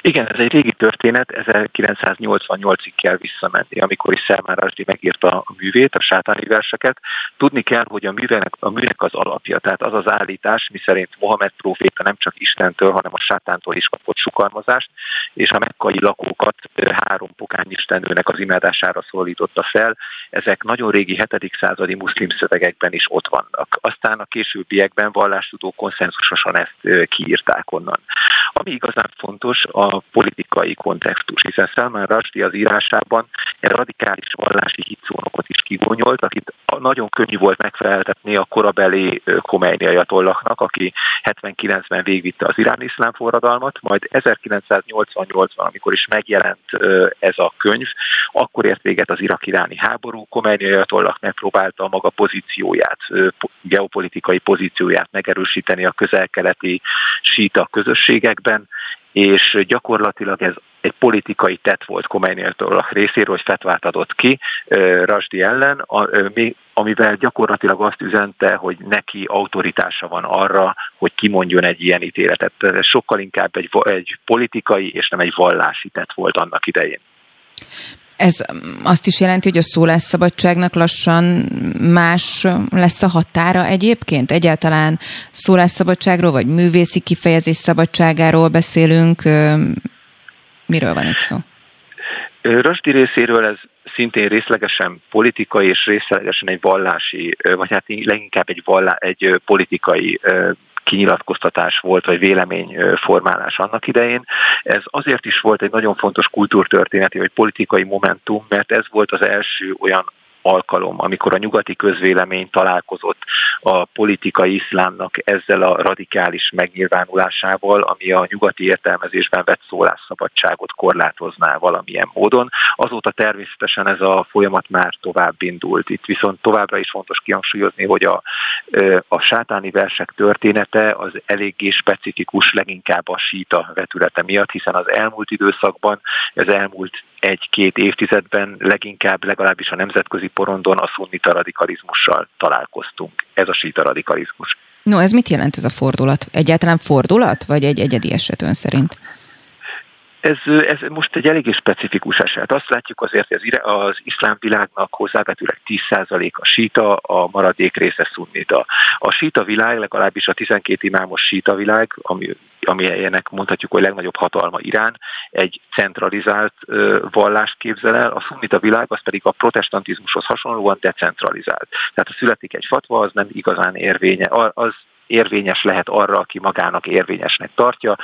Igen, ez egy régi történet, 1988-ig kell visszamenni, amikor is Salman Rushdie megírta a művét, a sátáni verseket. Tudni kell, hogy a művenek, a műnek az alapja, tehát az az állítás, miszerint Mohamed próféta nem csak Istentől, hanem a sátántól is kapott sukalmazást, és a mekkai lakókat három istennőnek az imádására szólította fel. Ezek nagyon régi 7. századi muszlim szövegekben is ott vannak. Aztán a későbbiekben vallástudó konszenzusosan ezt kiírták onnan. Ami igazán fontos, a politikai kontextus, hiszen Salman Rushdie az írásában egy radikális vallási hitszónokot is kivonyolt, akit nagyon könnyű volt megfeleltetni a korabeli Khomeini ajatollaknak, aki 79-ben végvitte az iráni iszlám forradalmat, majd 1988-ban, amikor is megjelent ez a könyv, akkor ért véget az irak-iráni háború, Khomeini ajatollak megpróbálta a maga pozícióját, geopolitikai pozícióját megerősíteni a közel-keleti síta közösségekben, és gyakorlatilag ez egy politikai tett volt Komejnéltől részéről, hogy fetvát adott ki Rasdi ellen, amivel gyakorlatilag azt üzente, hogy neki autoritása van arra, hogy kimondjon egy ilyen ítéletet. Ez sokkal inkább egy, egy politikai és nem egy vallási tett volt annak idején. Ez azt is jelenti, hogy a szólásszabadságnak lassan más lesz a határa egyébként? Egyáltalán szólásszabadságról, vagy művészi kifejezés szabadságáról beszélünk? Miről van itt szó? Rösti részéről ez szintén részlegesen politikai és részlegesen egy vallási, vagy hát leginkább egy, vallá, egy politikai kinyilatkoztatás volt, vagy véleményformálás annak idején. Ez azért is volt egy nagyon fontos kultúrtörténeti, vagy politikai momentum, mert ez volt az első olyan alkalom, amikor a nyugati közvélemény találkozott a politikai iszlámnak ezzel a radikális megnyilvánulásával, ami a nyugati értelmezésben vett szólásszabadságot korlátozná valamilyen módon. Azóta természetesen ez a folyamat már tovább indult. Itt viszont továbbra is fontos kihangsúlyozni, hogy a, a sátáni versek története az eléggé specifikus, leginkább a síta vetülete miatt, hiszen az elmúlt időszakban, az elmúlt egy-két évtizedben leginkább legalábbis a nemzetközi porondon a szunnita radikalizmussal találkoztunk. Ez a síta radikalizmus. No, ez mit jelent ez a fordulat? Egyáltalán fordulat, vagy egy egyedi eset ön szerint? Ez, ez most egy eléggé specifikus eset. Azt látjuk azért, hogy az, az iszlám világnak hozzávetőleg 10% a síta, a maradék része szunnita. A síta világ, legalábbis a 12 imámos síta világ, ami amilyenek mondhatjuk, hogy legnagyobb hatalma Irán, egy centralizált vallást képzel el, a szunnita világ az pedig a protestantizmushoz hasonlóan decentralizált. Tehát ha születik egy fatva, az nem igazán érvénye, az érvényes lehet arra, aki magának érvényesnek tartja,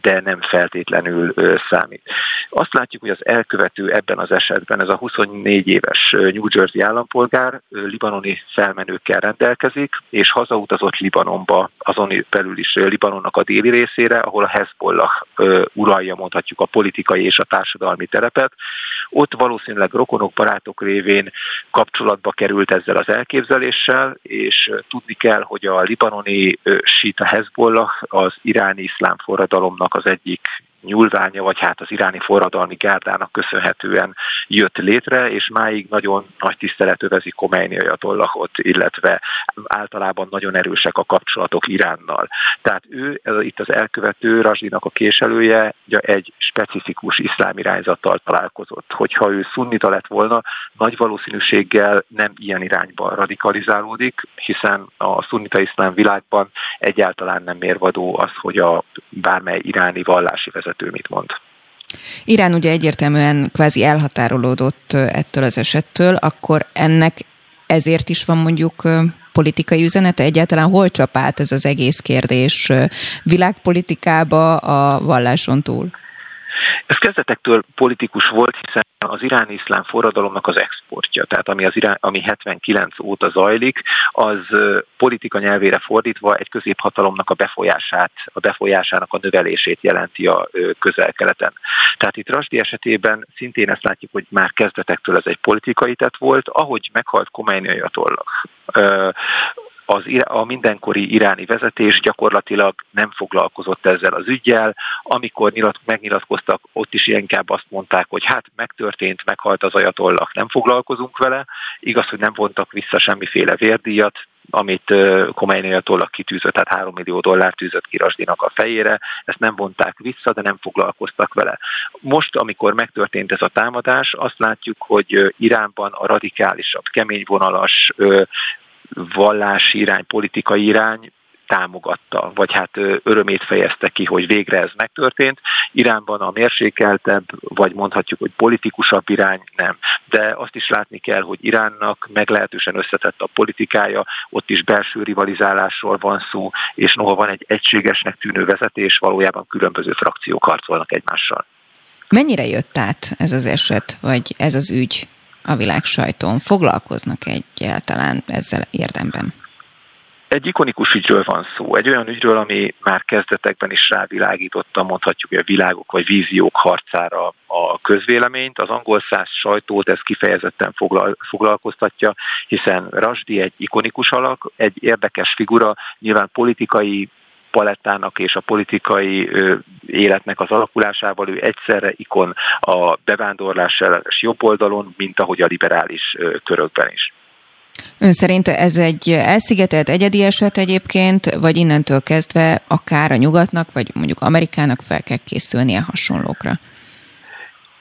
de nem feltétlenül számít. Azt látjuk, hogy az elkövető ebben az esetben, ez a 24 éves New Jersey állampolgár libanoni felmenőkkel rendelkezik, és hazautazott Libanonba, azon belül is Libanonnak a déli részére, ahol a Hezbollah uralja mondhatjuk a politikai és a társadalmi terepet. Ott valószínűleg rokonok, barátok révén kapcsolatba került ezzel az elképzeléssel, és tudni kell, hogy a libanoni Sita Hezbollah az iráni iszlám forradalomnak az egyik nyúlványa, vagy hát az iráni forradalmi gárdának köszönhetően jött létre, és máig nagyon nagy tisztelet övezi Khomeini ajatollahot, illetve általában nagyon erősek a kapcsolatok Iránnal. Tehát ő, ez, itt az elkövető Rajdinak a késelője egy specifikus iszlám irányzattal találkozott. Hogyha ő szunnita lett volna, nagy valószínűséggel nem ilyen irányba radikalizálódik, hiszen a szunnita iszlám világban egyáltalán nem mérvadó az, hogy a bármely iráni vallási vezető vezető mit mond. Irán ugye egyértelműen kvázi elhatárolódott ettől az esettől, akkor ennek ezért is van mondjuk politikai üzenete? Egyáltalán hol csap át ez az egész kérdés világpolitikába a valláson túl? Ez kezdetektől politikus volt, hiszen az iráni iszlám forradalomnak az exportja, tehát ami, az irán, ami 79 óta zajlik, az politika nyelvére fordítva egy középhatalomnak a befolyását, a befolyásának a növelését jelenti a közel-keleten. Tehát itt Rasdi esetében szintén ezt látjuk, hogy már kezdetektől ez egy politikai tett volt, ahogy meghalt Khomeini ajatollah az, a mindenkori iráni vezetés gyakorlatilag nem foglalkozott ezzel az ügyjel. Amikor nyilat, megnyilatkoztak, ott is inkább azt mondták, hogy hát megtörtént, meghalt az ajatollak, nem foglalkozunk vele. Igaz, hogy nem vontak vissza semmiféle vérdíjat, amit Khomeini ajatollak kitűzött, tehát 3 millió dollár tűzött ki Rasdinak a fejére, ezt nem vonták vissza, de nem foglalkoztak vele. Most, amikor megtörtént ez a támadás, azt látjuk, hogy Iránban a radikálisabb, keményvonalas, vallási irány, politikai irány támogatta, vagy hát örömét fejezte ki, hogy végre ez megtörtént. Iránban a mérsékeltebb, vagy mondhatjuk, hogy politikusabb irány nem. De azt is látni kell, hogy Iránnak meglehetősen összetett a politikája, ott is belső rivalizálásról van szó, és noha van egy egységesnek tűnő vezetés, valójában különböző frakciók harcolnak egymással. Mennyire jött át ez az eset, vagy ez az ügy a világ sajtón? Foglalkoznak egyáltalán ezzel érdemben? Egy ikonikus ügyről van szó, egy olyan ügyről, ami már kezdetekben is rávilágította, mondhatjuk, hogy a világok vagy víziók harcára a közvéleményt. Az angol száz sajtót ez kifejezetten foglal, foglalkoztatja, hiszen Rasdi egy ikonikus alak, egy érdekes figura, nyilván politikai palettának és a politikai életnek az alakulásával ő egyszerre ikon a bevándorlás jobb oldalon, mint ahogy a liberális körökben is. Ön szerint ez egy elszigetelt egyedi eset egyébként, vagy innentől kezdve akár a nyugatnak, vagy mondjuk Amerikának fel kell készülnie hasonlókra?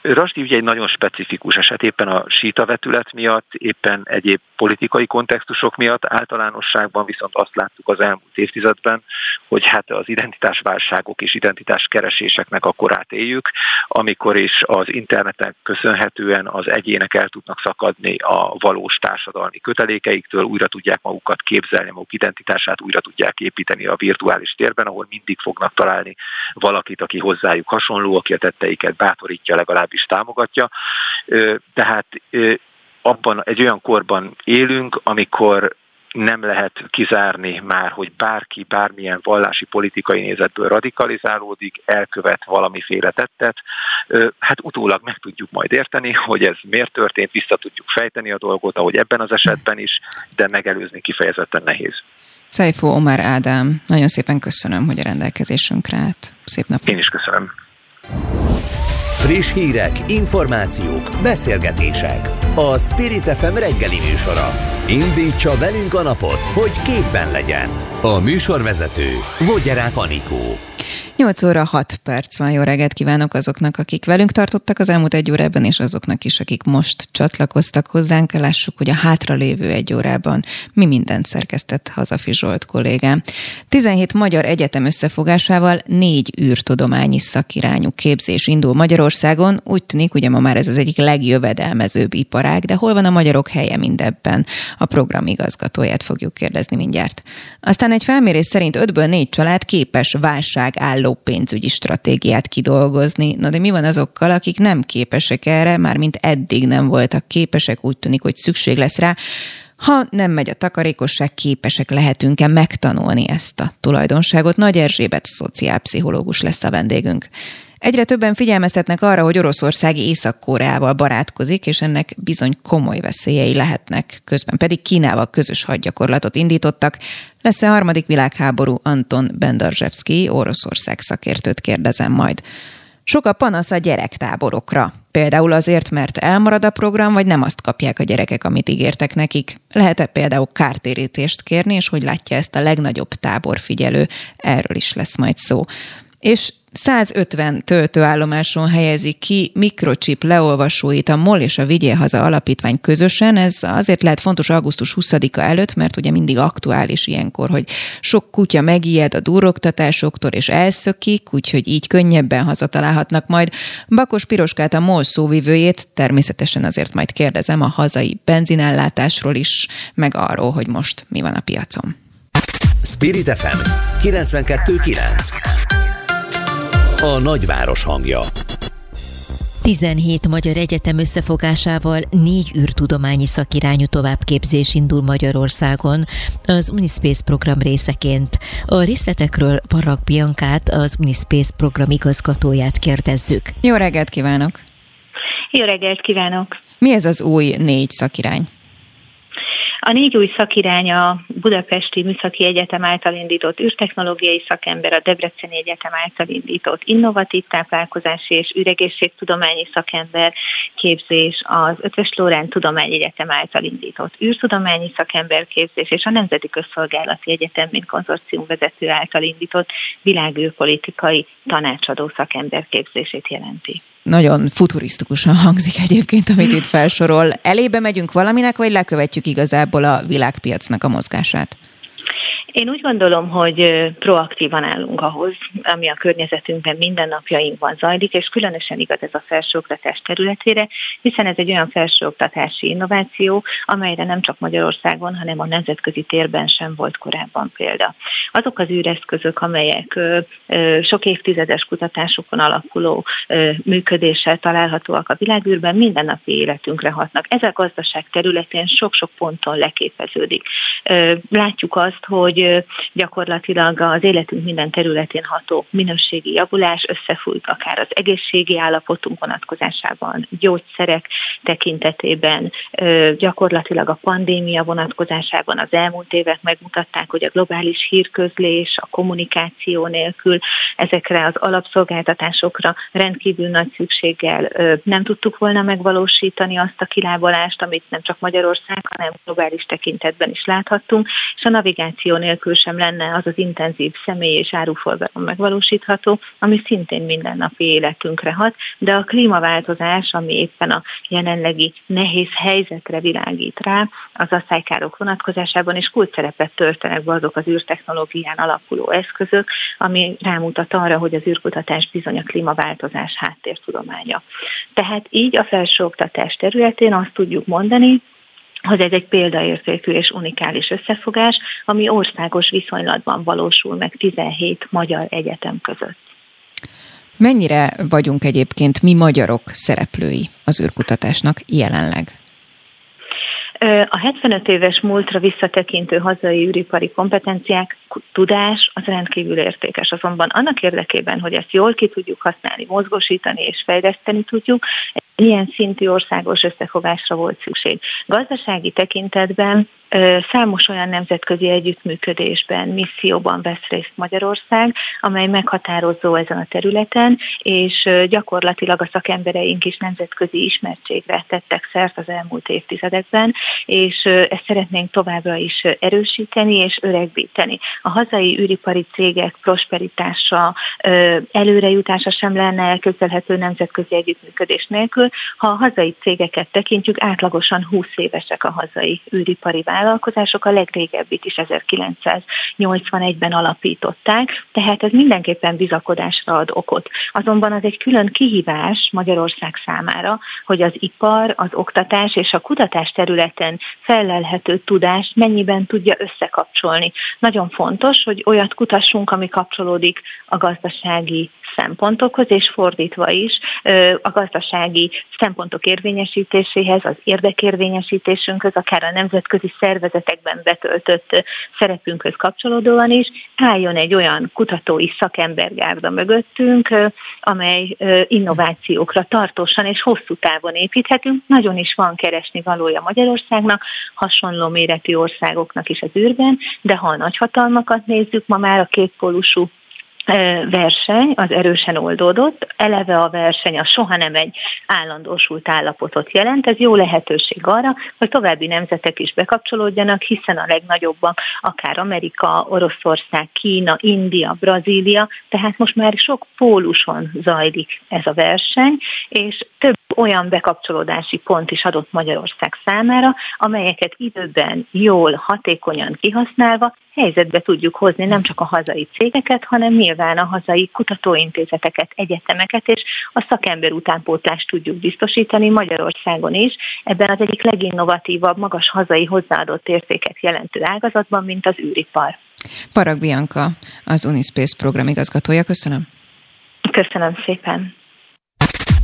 Rasdi ugye egy nagyon specifikus eset, éppen a síta vetület miatt, éppen egyéb politikai kontextusok miatt, általánosságban viszont azt láttuk az elmúlt évtizedben, hogy hát az identitásválságok és identitáskereséseknek a korát éljük, amikor is az interneten köszönhetően az egyének el tudnak szakadni a valós társadalmi kötelékeiktől, újra tudják magukat képzelni, maguk identitását újra tudják építeni a virtuális térben, ahol mindig fognak találni valakit, aki hozzájuk hasonló, aki a tetteiket bátorítja, legalábbis támogatja. Tehát abban egy olyan korban élünk, amikor nem lehet kizárni már, hogy bárki bármilyen vallási politikai nézetből radikalizálódik, elkövet valamiféle tettet. Hát utólag meg tudjuk majd érteni, hogy ez miért történt, vissza tudjuk fejteni a dolgot, ahogy ebben az esetben is, de megelőzni kifejezetten nehéz. Szejfó Omar Ádám, nagyon szépen köszönöm, hogy a rendelkezésünkre állt. Szép napot! Én is köszönöm. Friss hírek, információk, beszélgetések. A Spirit FM reggeli műsora. Indítsa velünk a napot, hogy képben legyen. A műsorvezető Vogyerák Anikó. 8 óra 6 perc van. Jó reggelt kívánok azoknak, akik velünk tartottak az elmúlt egy órában, és azoknak is, akik most csatlakoztak hozzánk. Lássuk, hogy a hátralévő egy órában mi mindent szerkesztett Hazafi Zsolt kollégám. 17 magyar egyetem összefogásával négy űrtudományi szakirányú képzés indul Magyarországon. Úgy tűnik, ugye ma már ez az egyik legjövedelmezőbb iparág, de hol van a magyarok helye mindebben? A program igazgatóját fogjuk kérdezni mindjárt. Aztán egy felmérés szerint 5-ből 4 család képes válság álló pénzügyi stratégiát kidolgozni. Na de mi van azokkal, akik nem képesek erre, már mint eddig nem voltak képesek, úgy tűnik, hogy szükség lesz rá. Ha nem megy a takarékosság, képesek lehetünk-e megtanulni ezt a tulajdonságot? Nagy Erzsébet szociálpszichológus lesz a vendégünk. Egyre többen figyelmeztetnek arra, hogy Oroszország Észak-Koreával barátkozik, és ennek bizony komoly veszélyei lehetnek. Közben pedig Kínával közös hadgyakorlatot indítottak. Lesz-e harmadik világháború? Anton Bendarzsevszki, Oroszország szakértőt kérdezem majd. Sok a panasz a gyerektáborokra. Például azért, mert elmarad a program, vagy nem azt kapják a gyerekek, amit ígértek nekik. Lehet-e például kártérítést kérni, és hogy látja ezt a legnagyobb táborfigyelő? Erről is lesz majd szó. És 150 töltőállomáson helyezik ki mikrochip leolvasóit a MOL és a Vigyél Haza alapítvány közösen. Ez azért lehet fontos augusztus 20-a előtt, mert ugye mindig aktuális ilyenkor, hogy sok kutya megijed a duroktatásoktól és elszökik, úgyhogy így könnyebben hazatalálhatnak majd. Bakos Piroskát a MOL szóvivőjét természetesen azért majd kérdezem a hazai benzinellátásról is, meg arról, hogy most mi van a piacon. Spirit FM 92.9 a nagyváros hangja. 17 magyar egyetem összefogásával négy űrtudományi szakirányú továbbképzés indul Magyarországon az Unispace program részeként. A részletekről Parag Biankát, az Unispace program igazgatóját kérdezzük. Jó reggelt kívánok! Jó reggelt kívánok! Mi ez az új négy szakirány? A négy új szakirány a Budapesti Műszaki Egyetem által indított űrtechnológiai szakember, a Debreceni Egyetem által indított innovatív táplálkozási és üregészségtudományi szakember képzés, az Ötvös Lórán Tudományegyetem által indított űrtudományi szakember képzés, és a Nemzeti Közszolgálati Egyetem, mint konzorcium vezető által indított világűrpolitikai tanácsadó szakember képzését jelenti nagyon futurisztikusan hangzik egyébként, amit itt felsorol. Elébe megyünk valaminek, vagy lekövetjük igazából a világpiacnak a mozgását? Én úgy gondolom, hogy proaktívan állunk ahhoz, ami a környezetünkben mindennapjainkban zajlik, és különösen igaz ez a felsőoktatás területére, hiszen ez egy olyan felsőoktatási innováció, amelyre nem csak Magyarországon, hanem a nemzetközi térben sem volt korábban példa. Azok az űreszközök, amelyek sok évtizedes kutatásokon alakuló működéssel találhatóak a világűrben, mindennapi életünkre hatnak. Ez a gazdaság területén sok-sok ponton leképeződik. Látjuk azt, hogy gyakorlatilag az életünk minden területén ható minőségi javulás összefújt akár az egészségi állapotunk vonatkozásában, gyógyszerek tekintetében, gyakorlatilag a pandémia vonatkozásában az elmúlt évek megmutatták, hogy a globális hírközlés, a kommunikáció nélkül ezekre az alapszolgáltatásokra rendkívül nagy szükséggel nem tudtuk volna megvalósítani azt a kilábalást, amit nem csak Magyarország, hanem globális tekintetben is láthattunk, és a navigáció nélkül sem lenne az az intenzív személy és áruforgalom megvalósítható, ami szintén mindennapi életünkre hat, de a klímaváltozás, ami éppen a jelenlegi nehéz helyzetre világít rá, az asszálykárok vonatkozásában is kult szerepet töltenek be azok az űrtechnológián alapuló eszközök, ami rámutat arra, hogy az űrkutatás bizony a klímaváltozás háttértudománya. Tehát így a felsőoktatás területén azt tudjuk mondani, hogy ez egy példaértékű és unikális összefogás, ami országos viszonylatban valósul meg 17 magyar egyetem között. Mennyire vagyunk egyébként mi magyarok szereplői az űrkutatásnak jelenleg? A 75 éves múltra visszatekintő hazai űripari kompetenciák, tudás az rendkívül értékes. Azonban annak érdekében, hogy ezt jól ki tudjuk használni, mozgosítani és fejleszteni tudjuk, ilyen szintű országos összefogásra volt szükség. Gazdasági tekintetben Számos olyan nemzetközi együttműködésben, misszióban vesz részt Magyarország, amely meghatározó ezen a területen, és gyakorlatilag a szakembereink is nemzetközi ismertségre tettek szert az elmúlt évtizedekben, és ezt szeretnénk továbbra is erősíteni és öregbíteni. A hazai űripari cégek prosperitása, előrejutása sem lenne elképzelhető nemzetközi együttműködés nélkül. Ha a hazai cégeket tekintjük, átlagosan 20 évesek a hazai űripari vállalkozások, a legrégebbit is 1981-ben alapították, tehát ez mindenképpen bizakodásra ad okot. Azonban az egy külön kihívás Magyarország számára, hogy az ipar, az oktatás és a kutatás területen felelhető tudást mennyiben tudja összekapcsolni. Nagyon fontos, hogy olyat kutassunk, ami kapcsolódik a gazdasági szempontokhoz, és fordítva is a gazdasági szempontok érvényesítéséhez, az érdekérvényesítésünkhöz, akár a nemzetközi szervezetekben betöltött szerepünkhöz kapcsolódóan is álljon egy olyan kutatói szakembergárda mögöttünk, amely innovációkra tartósan és hosszú távon építhetünk. Nagyon is van keresni valója Magyarországnak, hasonló méretű országoknak is az űrben, de ha a nagyhatalmakat nézzük, ma már a kétpólusú verseny az erősen oldódott, eleve a verseny a soha nem egy állandósult állapotot jelent, ez jó lehetőség arra, hogy további nemzetek is bekapcsolódjanak, hiszen a legnagyobbak akár Amerika, Oroszország, Kína, India, Brazília, tehát most már sok póluson zajlik ez a verseny, és több olyan bekapcsolódási pont is adott Magyarország számára, amelyeket időben jól, hatékonyan kihasználva helyzetbe tudjuk hozni nem csak a hazai cégeket, hanem nyilván a hazai kutatóintézeteket, egyetemeket, és a szakember utánpótlást tudjuk biztosítani Magyarországon is, ebben az egyik leginnovatívabb, magas hazai hozzáadott értéket jelentő ágazatban, mint az űripar. Parag Bianca, az Unispace programigazgatója, köszönöm. Köszönöm szépen.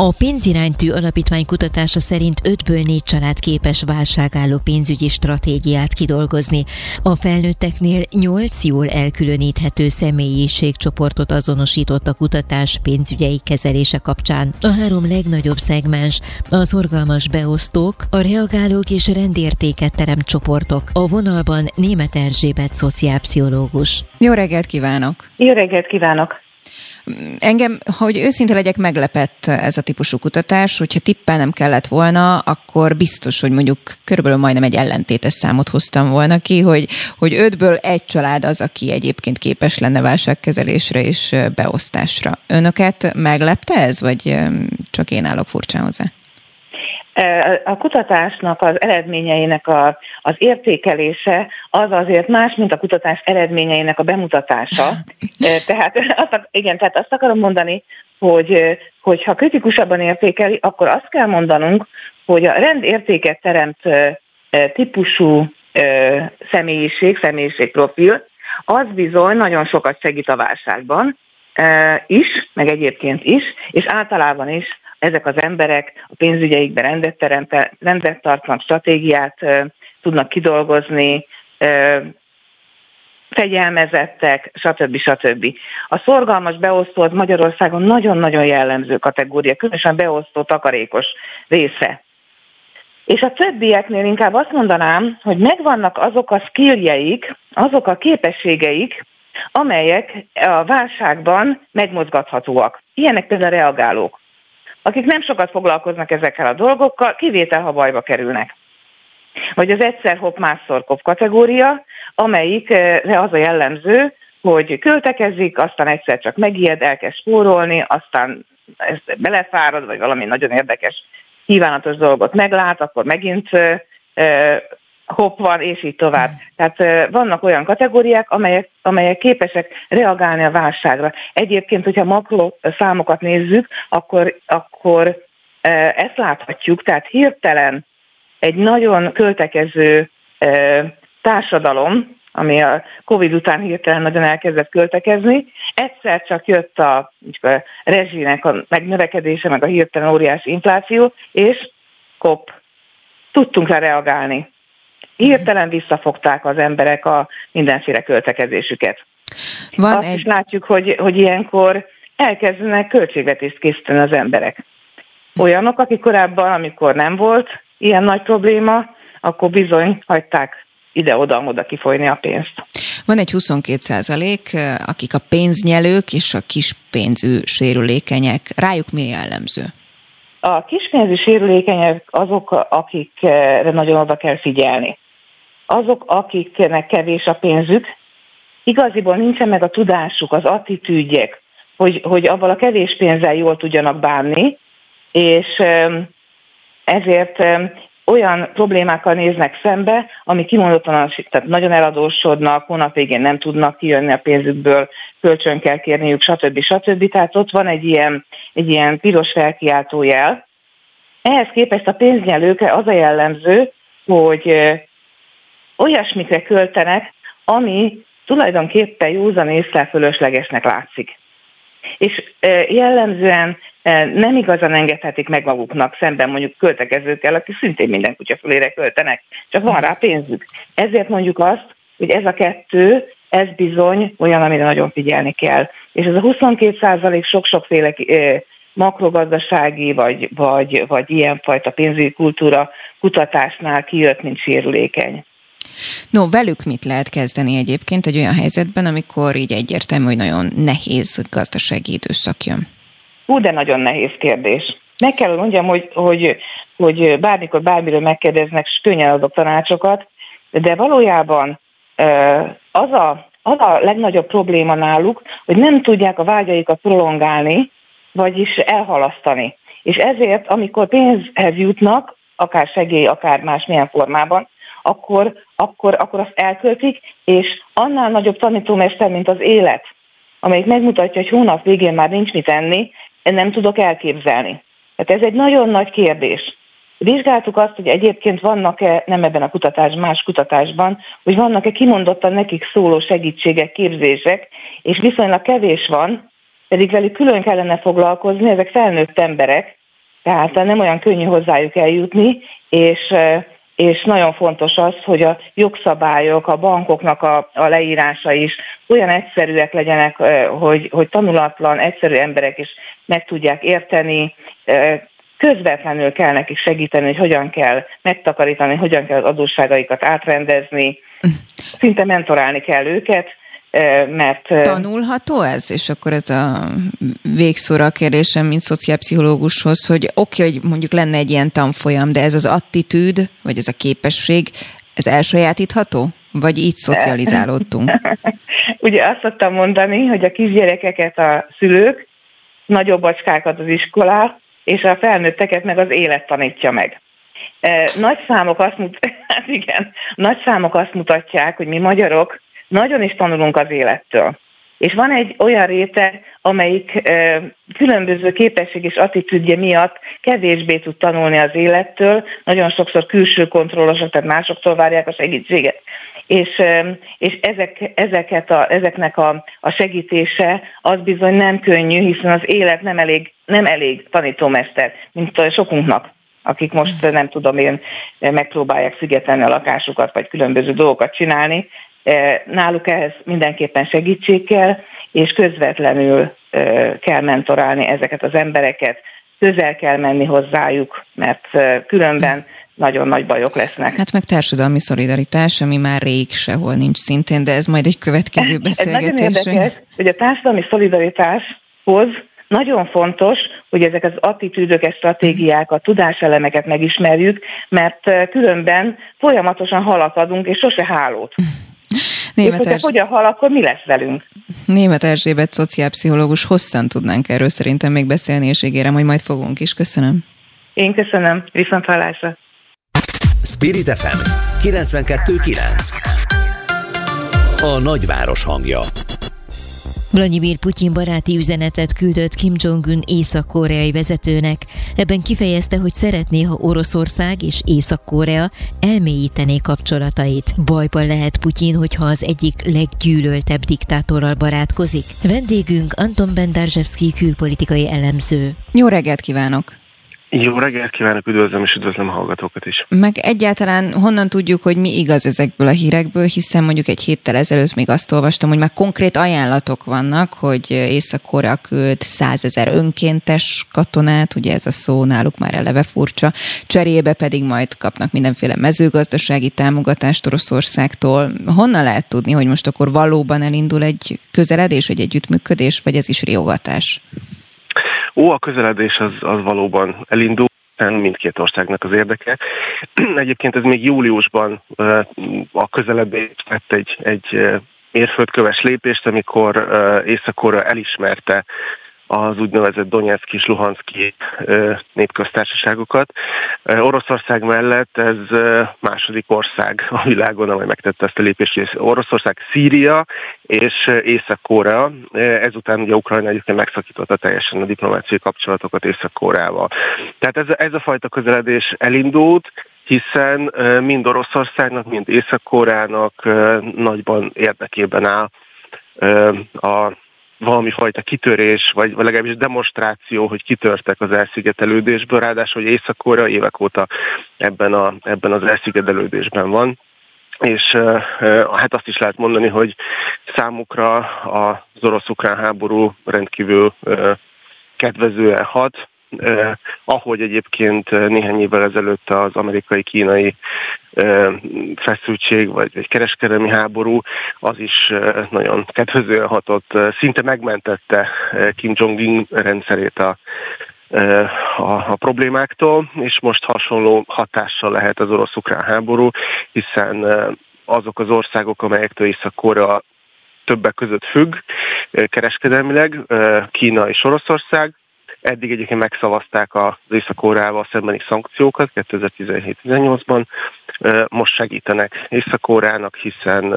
a pénziránytű alapítvány kutatása szerint 5-ből 4 család képes válságálló pénzügyi stratégiát kidolgozni. A felnőtteknél 8 jól elkülöníthető személyiségcsoportot azonosított a kutatás pénzügyei kezelése kapcsán. A három legnagyobb szegmens a szorgalmas beosztók, a reagálók és rendértéket teremt csoportok. A vonalban német Erzsébet szociálpszichológus. Jó reggelt kívánok! Jó reggelt kívánok! Engem, hogy őszinte legyek, meglepett ez a típusú kutatás, hogyha tippelnem kellett volna, akkor biztos, hogy mondjuk körülbelül majdnem egy ellentétes számot hoztam volna ki, hogy, hogy ötből egy család az, aki egyébként képes lenne válságkezelésre és beosztásra. Önöket meglepte ez, vagy csak én állok furcsán hozzá? A kutatásnak az eredményeinek a, az értékelése az azért más, mint a kutatás eredményeinek a bemutatása. Tehát azt, igen, tehát azt akarom mondani, hogy, hogy ha kritikusabban értékeli, akkor azt kell mondanunk, hogy a rendértéket teremt típusú személyiség, személyiségprofil, az bizony nagyon sokat segít a válságban, is, meg egyébként is, és általában is ezek az emberek a pénzügyeikben rendet, rendet tartnak, stratégiát tudnak kidolgozni, fegyelmezettek, stb. stb. A szorgalmas beosztó az Magyarországon nagyon-nagyon jellemző kategória, különösen beosztó takarékos része. És a többieknél inkább azt mondanám, hogy megvannak azok a skilljeik, azok a képességeik, amelyek a válságban megmozgathatóak. Ilyenek például reagálók, akik nem sokat foglalkoznak ezekkel a dolgokkal, kivétel, ha bajba kerülnek. Vagy az egyszer hopp másszor kop kategória, amelyikre az a jellemző, hogy költekezik, aztán egyszer csak megijed, elkezd spórolni, aztán belefárad, vagy valami nagyon érdekes, kívánatos dolgot meglát, akkor megint hopp van, és így tovább. Tehát vannak olyan kategóriák, amelyek, amelyek képesek reagálni a válságra. Egyébként, hogyha makro számokat nézzük, akkor, akkor ezt láthatjuk, tehát hirtelen egy nagyon költekező társadalom, ami a Covid után hirtelen nagyon elkezdett költekezni. Egyszer csak jött a, a rezsinek a megnövekedése, meg a hirtelen óriási infláció, és kop, tudtunk rá reagálni. Hirtelen visszafogták az emberek a mindenféle költekezésüket. Van Azt egy... is látjuk, hogy, hogy ilyenkor elkezdenek költségvetést készíteni az emberek. Olyanok, akik korábban, amikor nem volt ilyen nagy probléma, akkor bizony hagyták ide-oda-oda kifolyni a pénzt. Van egy 22 százalék, akik a pénznyelők és a kispénzű sérülékenyek. Rájuk mi jellemző? A kispénzű sérülékenyek azok, akikre nagyon oda kell figyelni. Azok, akiknek kevés a pénzük, igaziból nincsen meg a tudásuk, az attitűdjek, hogy, hogy abban a kevés pénzzel jól tudjanak bánni, és ezért olyan problémákkal néznek szembe, ami kimondottan tehát nagyon eladósodnak, hónap végén nem tudnak kijönni a pénzükből, kölcsön kell kérniük, stb. stb. Tehát ott van egy ilyen, egy ilyen piros felkiáltójel. Ehhez képest a pénznyelőkre az a jellemző, hogy olyasmikre költenek, ami tulajdonképpen józan észre fölöslegesnek látszik. És jellemzően nem igazán engedhetik meg maguknak szemben mondjuk költekezőkkel, akik szintén minden kutya fölére költenek, csak van rá pénzük. Ezért mondjuk azt, hogy ez a kettő, ez bizony olyan, amire nagyon figyelni kell. És ez a 22 százalék sok-sokféle makrogazdasági vagy, vagy, vagy ilyenfajta pénzügyi kultúra kutatásnál kijött, mint sérülékeny. No, velük mit lehet kezdeni egyébként egy olyan helyzetben, amikor így egyértelmű, hogy nagyon nehéz gazdasági időszak jön? Ú, de nagyon nehéz kérdés. Meg kell mondjam, hogy, hogy, hogy bármikor bármiről megkérdeznek, és könnyen adok tanácsokat, de valójában az a, az a legnagyobb probléma náluk, hogy nem tudják a vágyaikat prolongálni, vagyis elhalasztani. És ezért, amikor pénzhez jutnak, akár segély, akár másmilyen formában, akkor, akkor, akkor azt elköltik, és annál nagyobb tanítómester, mint az élet, amelyik megmutatja, hogy hónap végén már nincs mit enni, nem tudok elképzelni. Tehát ez egy nagyon nagy kérdés. Vizsgáltuk azt, hogy egyébként vannak-e, nem ebben a kutatásban, más kutatásban, hogy vannak-e kimondottan nekik szóló segítségek, képzések, és viszonylag kevés van, pedig velük külön kellene foglalkozni, ezek felnőtt emberek, tehát nem olyan könnyű hozzájuk eljutni, és és nagyon fontos az, hogy a jogszabályok, a bankoknak a, a leírása is olyan egyszerűek legyenek, hogy, hogy tanulatlan, egyszerű emberek is meg tudják érteni, közvetlenül kell nekik segíteni, hogy hogyan kell megtakarítani, hogyan kell az adósságaikat átrendezni, szinte mentorálni kell őket, mert... Tanulható ez? És akkor ez a végszóra a kérdésem, mint szociálpszichológushoz, hogy oké, okay, hogy mondjuk lenne egy ilyen tanfolyam, de ez az attitűd, vagy ez a képesség, ez elsajátítható? Vagy így szocializálódtunk? Ugye azt szoktam mondani, hogy a kisgyerekeket a szülők, nagyobb bacskákat az iskolák, és a felnőtteket meg az élet tanítja meg. Nagy számok azt, mut- hát igen, nagy számok azt mutatják, hogy mi magyarok nagyon is tanulunk az élettől. És van egy olyan réteg, amelyik különböző képesség és attitűdje miatt kevésbé tud tanulni az élettől, nagyon sokszor külső kontrollosok, tehát másoktól várják a segítséget. És, és ezek, ezeket a, ezeknek a, a segítése az bizony nem könnyű, hiszen az élet nem elég, nem elég tanítómester, mint sokunknak akik most nem tudom én megpróbálják szigetelni a lakásukat, vagy különböző dolgokat csinálni, náluk ehhez mindenképpen segítség kell, és közvetlenül kell mentorálni ezeket az embereket, közel kell menni hozzájuk, mert különben nagyon nagy bajok lesznek. Hát meg társadalmi szolidaritás, ami már rég sehol nincs szintén, de ez majd egy következő beszélgetés. Ez nagyon érdekes, hogy a társadalmi szolidaritáshoz nagyon fontos, hogy ezek az attitűdöket, stratégiákat, tudáselemeket megismerjük, mert különben folyamatosan haladunk, és sose hálót. Német és hogyha hogyan hal, akkor mi lesz velünk? Német Erzsébet, szociálpszichológus, hosszan tudnánk erről szerintem még beszélni, és ígérem, hogy majd fogunk is. Köszönöm. Én köszönöm. Viszont hallásra. Spirit FM 92.9 A nagyváros hangja Vladimir Putyin baráti üzenetet küldött Kim Jong-un észak-koreai vezetőnek. Ebben kifejezte, hogy szeretné, ha Oroszország és Észak-Korea elmélyítené kapcsolatait. Bajban lehet Putyin, hogyha az egyik leggyűlöltebb diktátorral barátkozik. Vendégünk Anton Bendarzsevszki külpolitikai elemző. Jó reggelt kívánok! Jó reggelt kívánok, üdvözlöm és üdvözlöm a hallgatókat is. Meg egyáltalán honnan tudjuk, hogy mi igaz ezekből a hírekből, hiszen mondjuk egy héttel ezelőtt még azt olvastam, hogy már konkrét ajánlatok vannak, hogy Észak-Korea küld százezer önkéntes katonát, ugye ez a szó náluk már eleve furcsa, cserébe pedig majd kapnak mindenféle mezőgazdasági támogatást Oroszországtól. Honnan lehet tudni, hogy most akkor valóban elindul egy közeledés, vagy együttműködés, vagy ez is riogatás? Ó, a közeledés az, az valóban elindul mindkét országnak az érdeke. Egyébként ez még júliusban a közeledés tett egy, egy mérföldköves lépést, amikor Észak-Korea elismerte az úgynevezett Donetszki és Luhanszki népköztársaságokat. Oroszország mellett ez második ország a világon, amely megtette ezt a lépést. Oroszország, Szíria és Észak-Korea. Ezután ugye Ukrajna egyébként megszakította teljesen a diplomáciai kapcsolatokat Észak-Koreával. Tehát ez, ez a fajta közeledés elindult, hiszen mind Oroszországnak, mind Észak-Koreának nagyban érdekében áll a valami fajta kitörés, vagy, vagy legalábbis demonstráció, hogy kitörtek az elszigetelődésből, ráadásul, hogy észak évek óta ebben, a, ebben az elszigetelődésben van. És hát azt is lehet mondani, hogy számukra az orosz-ukrán háború rendkívül kedvezően hat, eh, ahogy egyébként néhány évvel ezelőtt az amerikai-kínai eh, feszültség vagy egy kereskedelmi háború, az is eh, nagyon kedvezően hatott, szinte megmentette Kim Jong-un rendszerét a a, a problémáktól, és most hasonló hatással lehet az orosz-ukrán háború, hiszen azok az országok, amelyektől Észak-Korea többek között függ kereskedelmileg, Kína és Oroszország, Eddig egyébként megszavazták az Észak-Koreával szembeni szankciókat 2017-18-ban. Most segítenek Észak-Koreának, hiszen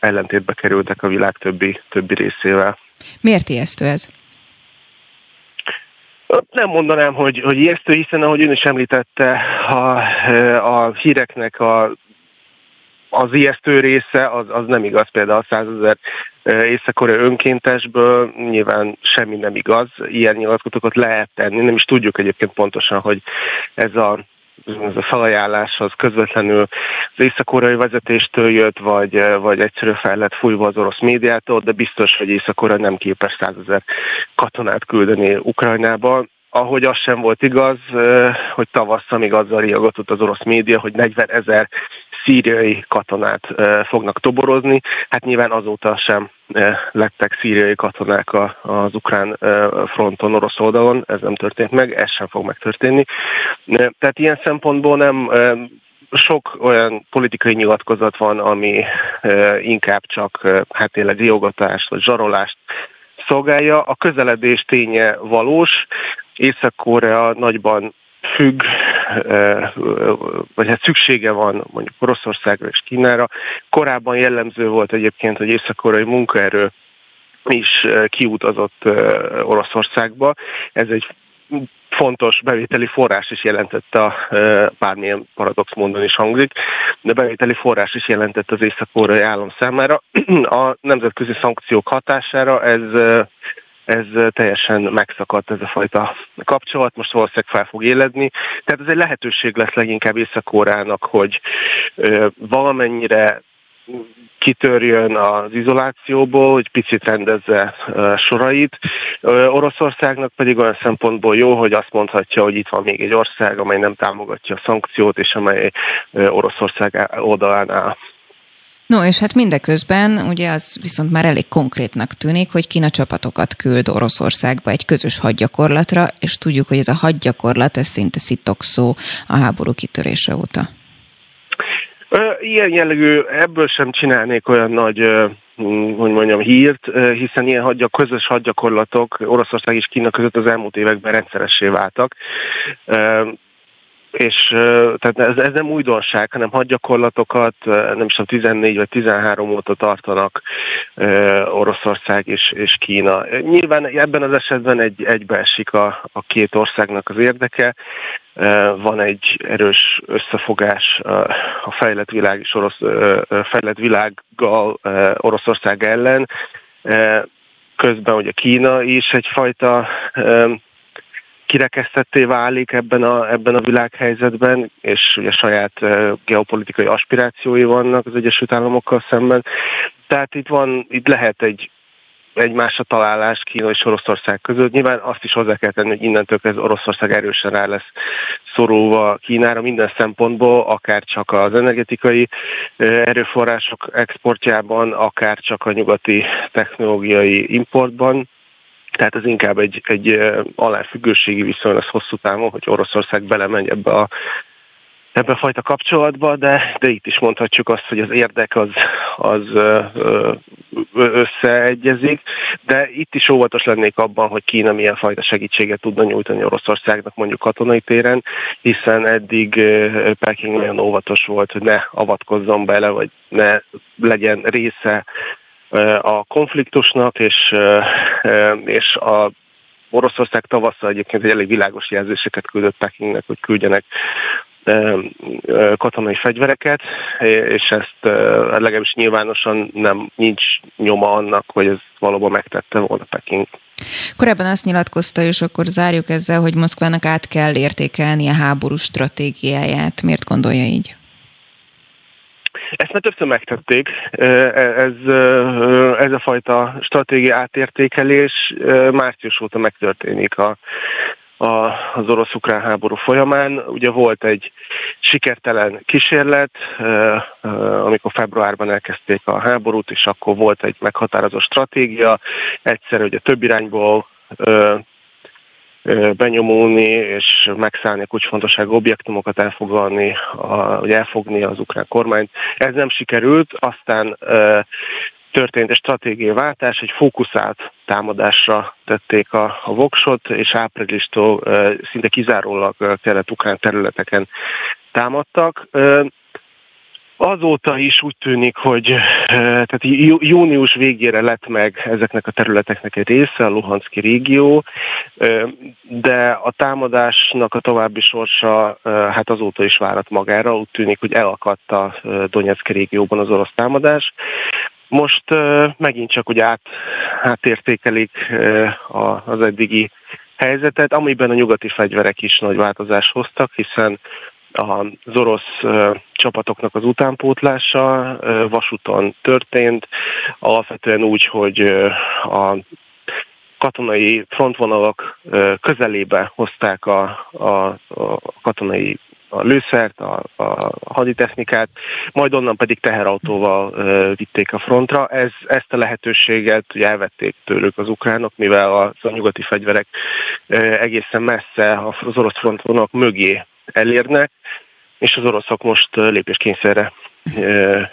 ellentétbe kerültek a világ többi, többi részével. Miért ijesztő ez? Nem mondanám, hogy, hogy ijesztő, hiszen ahogy ön is említette, a, a híreknek a az ijesztő része az, az nem igaz, például a 100 ezer észak önkéntesből nyilván semmi nem igaz, ilyen nyilatkozatokat lehet tenni, nem is tudjuk egyébként pontosan, hogy ez a ez a felajánlás az közvetlenül az észak vezetéstől jött, vagy, vagy egyszerűen fel lett fújva az orosz médiától, de biztos, hogy észak nem képes százezer katonát küldeni Ukrajnába. Ahogy az sem volt igaz, hogy tavasszal még azzal riogatott az orosz média, hogy 40 ezer szíriai katonát fognak toborozni. Hát nyilván azóta sem lettek szíriai katonák az ukrán fronton, orosz oldalon, ez nem történt meg, ez sem fog megtörténni. Tehát ilyen szempontból nem sok olyan politikai nyilatkozat van, ami inkább csak hát tényleg riogatást vagy zsarolást szolgálja. A közeledés ténye valós, Észak-Korea nagyban függ, vagy hát szüksége van mondjuk Oroszországra és Kínára. Korábban jellemző volt egyébként, hogy észak-koreai munkaerő is kiutazott Oroszországba. Ez egy fontos bevételi forrás is jelentett a, bármilyen paradox módon is hangzik, de bevételi forrás is jelentett az észak-koreai állam számára. A nemzetközi szankciók hatására ez ez teljesen megszakadt ez a fajta kapcsolat, most valószínűleg fel fog éledni. Tehát ez egy lehetőség lesz leginkább észak hogy valamennyire kitörjön az izolációból, hogy picit rendezze sorait. Oroszországnak pedig olyan szempontból jó, hogy azt mondhatja, hogy itt van még egy ország, amely nem támogatja a szankciót, és amely Oroszország oldalán áll. No, és hát mindeközben ugye az viszont már elég konkrétnak tűnik, hogy Kína csapatokat küld Oroszországba egy közös hadgyakorlatra, és tudjuk, hogy ez a hadgyakorlat, ez szinte szitokszó a háború kitörése óta. Ilyen jellegű, ebből sem csinálnék olyan nagy hogy mondjam, hírt, hiszen ilyen hadja, közös hadgyakorlatok Oroszország és Kína között az elmúlt években rendszeressé váltak és tehát ez, ez nem újdonság, hanem hadgyakorlatokat nem is tudom, 14 vagy 13 óta tartanak Oroszország és, és Kína. Nyilván ebben az esetben egy, egybeesik a, a két országnak az érdeke, van egy erős összefogás a fejlett világ és orosz, fejlett világgal Oroszország ellen, közben ugye Kína is egyfajta kirekesztetté válik ebben a, ebben a világhelyzetben, és ugye saját geopolitikai aspirációi vannak az Egyesült Államokkal szemben. Tehát itt van, itt lehet egy egymásra találás Kína és Oroszország között. Nyilván azt is hozzá kell tenni, hogy innentől kezdve Oroszország erősen rá lesz szorulva Kínára minden szempontból, akár csak az energetikai erőforrások exportjában, akár csak a nyugati technológiai importban. Tehát ez inkább egy, egy aláfüggőségi viszony lesz hosszú távon, hogy Oroszország belemegy ebbe a ebbe a fajta kapcsolatba, de, de itt is mondhatjuk azt, hogy az érdek az, az összeegyezik, de itt is óvatos lennék abban, hogy Kína milyen fajta segítséget tudna nyújtani Oroszországnak mondjuk katonai téren, hiszen eddig Peking nagyon óvatos volt, hogy ne avatkozzon bele, vagy ne legyen része a konfliktusnak, és, és a Oroszország tavasszal egyébként egy elég világos jelzéseket küldött Pekingnek, hogy küldjenek katonai fegyvereket, és ezt legalábbis nyilvánosan nem nincs nyoma annak, hogy ez valóban megtette volna Peking. Korábban azt nyilatkozta, és akkor zárjuk ezzel, hogy Moszkvának át kell értékelni a háború stratégiáját. Miért gondolja így? Ezt már többször megtették. Ez, ez a fajta stratégia átértékelés március óta megtörténik a, a, az orosz-ukrán háború folyamán. Ugye volt egy sikertelen kísérlet, amikor februárban elkezdték a háborút, és akkor volt egy meghatározó stratégia. Egyszer ugye több irányból benyomulni és megszállni kulcsfontosságú objektumokat, elfoglalni, a, vagy elfogni az ukrán kormányt. Ez nem sikerült, aztán történt egy stratégiai váltás, egy fókuszált támadásra tették a, a voksot, és áprilistól szinte kizárólag kelet-ukrán területeken támadtak. Azóta is úgy tűnik, hogy tehát június végére lett meg ezeknek a területeknek egy része, a Luhanszki régió, de a támadásnak a további sorsa hát azóta is várat magára, úgy tűnik, hogy elakadt a Donetszki régióban az orosz támadás. Most megint csak ugye át, átértékelik az eddigi helyzetet, amiben a nyugati fegyverek is nagy változást hoztak, hiszen az orosz csapatoknak az utánpótlása vasúton történt, alapvetően úgy, hogy a katonai frontvonalak közelébe hozták a, a, a katonai a lőszert, a, a haditechnikát, majd onnan pedig teherautóval uh, vitték a frontra. Ez, ezt a lehetőséget ugye elvették tőlük az ukránok, mivel a, a nyugati fegyverek uh, egészen messze az orosz frontvonalak mögé elérnek, és az oroszok most lépéskényszerre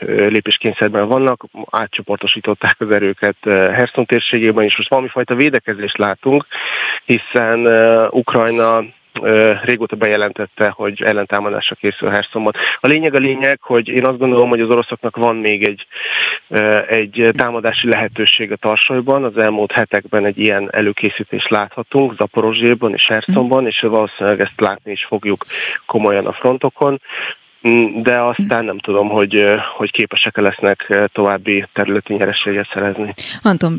lépéskényszerben vannak, átcsoportosították az erőket Herson térségében, és most valami fajta védekezést látunk, hiszen Ukrajna régóta bejelentette, hogy ellentámadásra készül Hersonban. A lényeg a lényeg, hogy én azt gondolom, hogy az oroszoknak van még egy, egy támadási lehetőség a Tarsajban. Az elmúlt hetekben egy ilyen előkészítést láthatunk, Zaporozséban és Hersonban, és valószínűleg ezt látni is fogjuk komolyan a frontokon. Mm, de aztán nem tudom, hogy, hogy képesek -e lesznek további területi nyereséget szerezni. Anton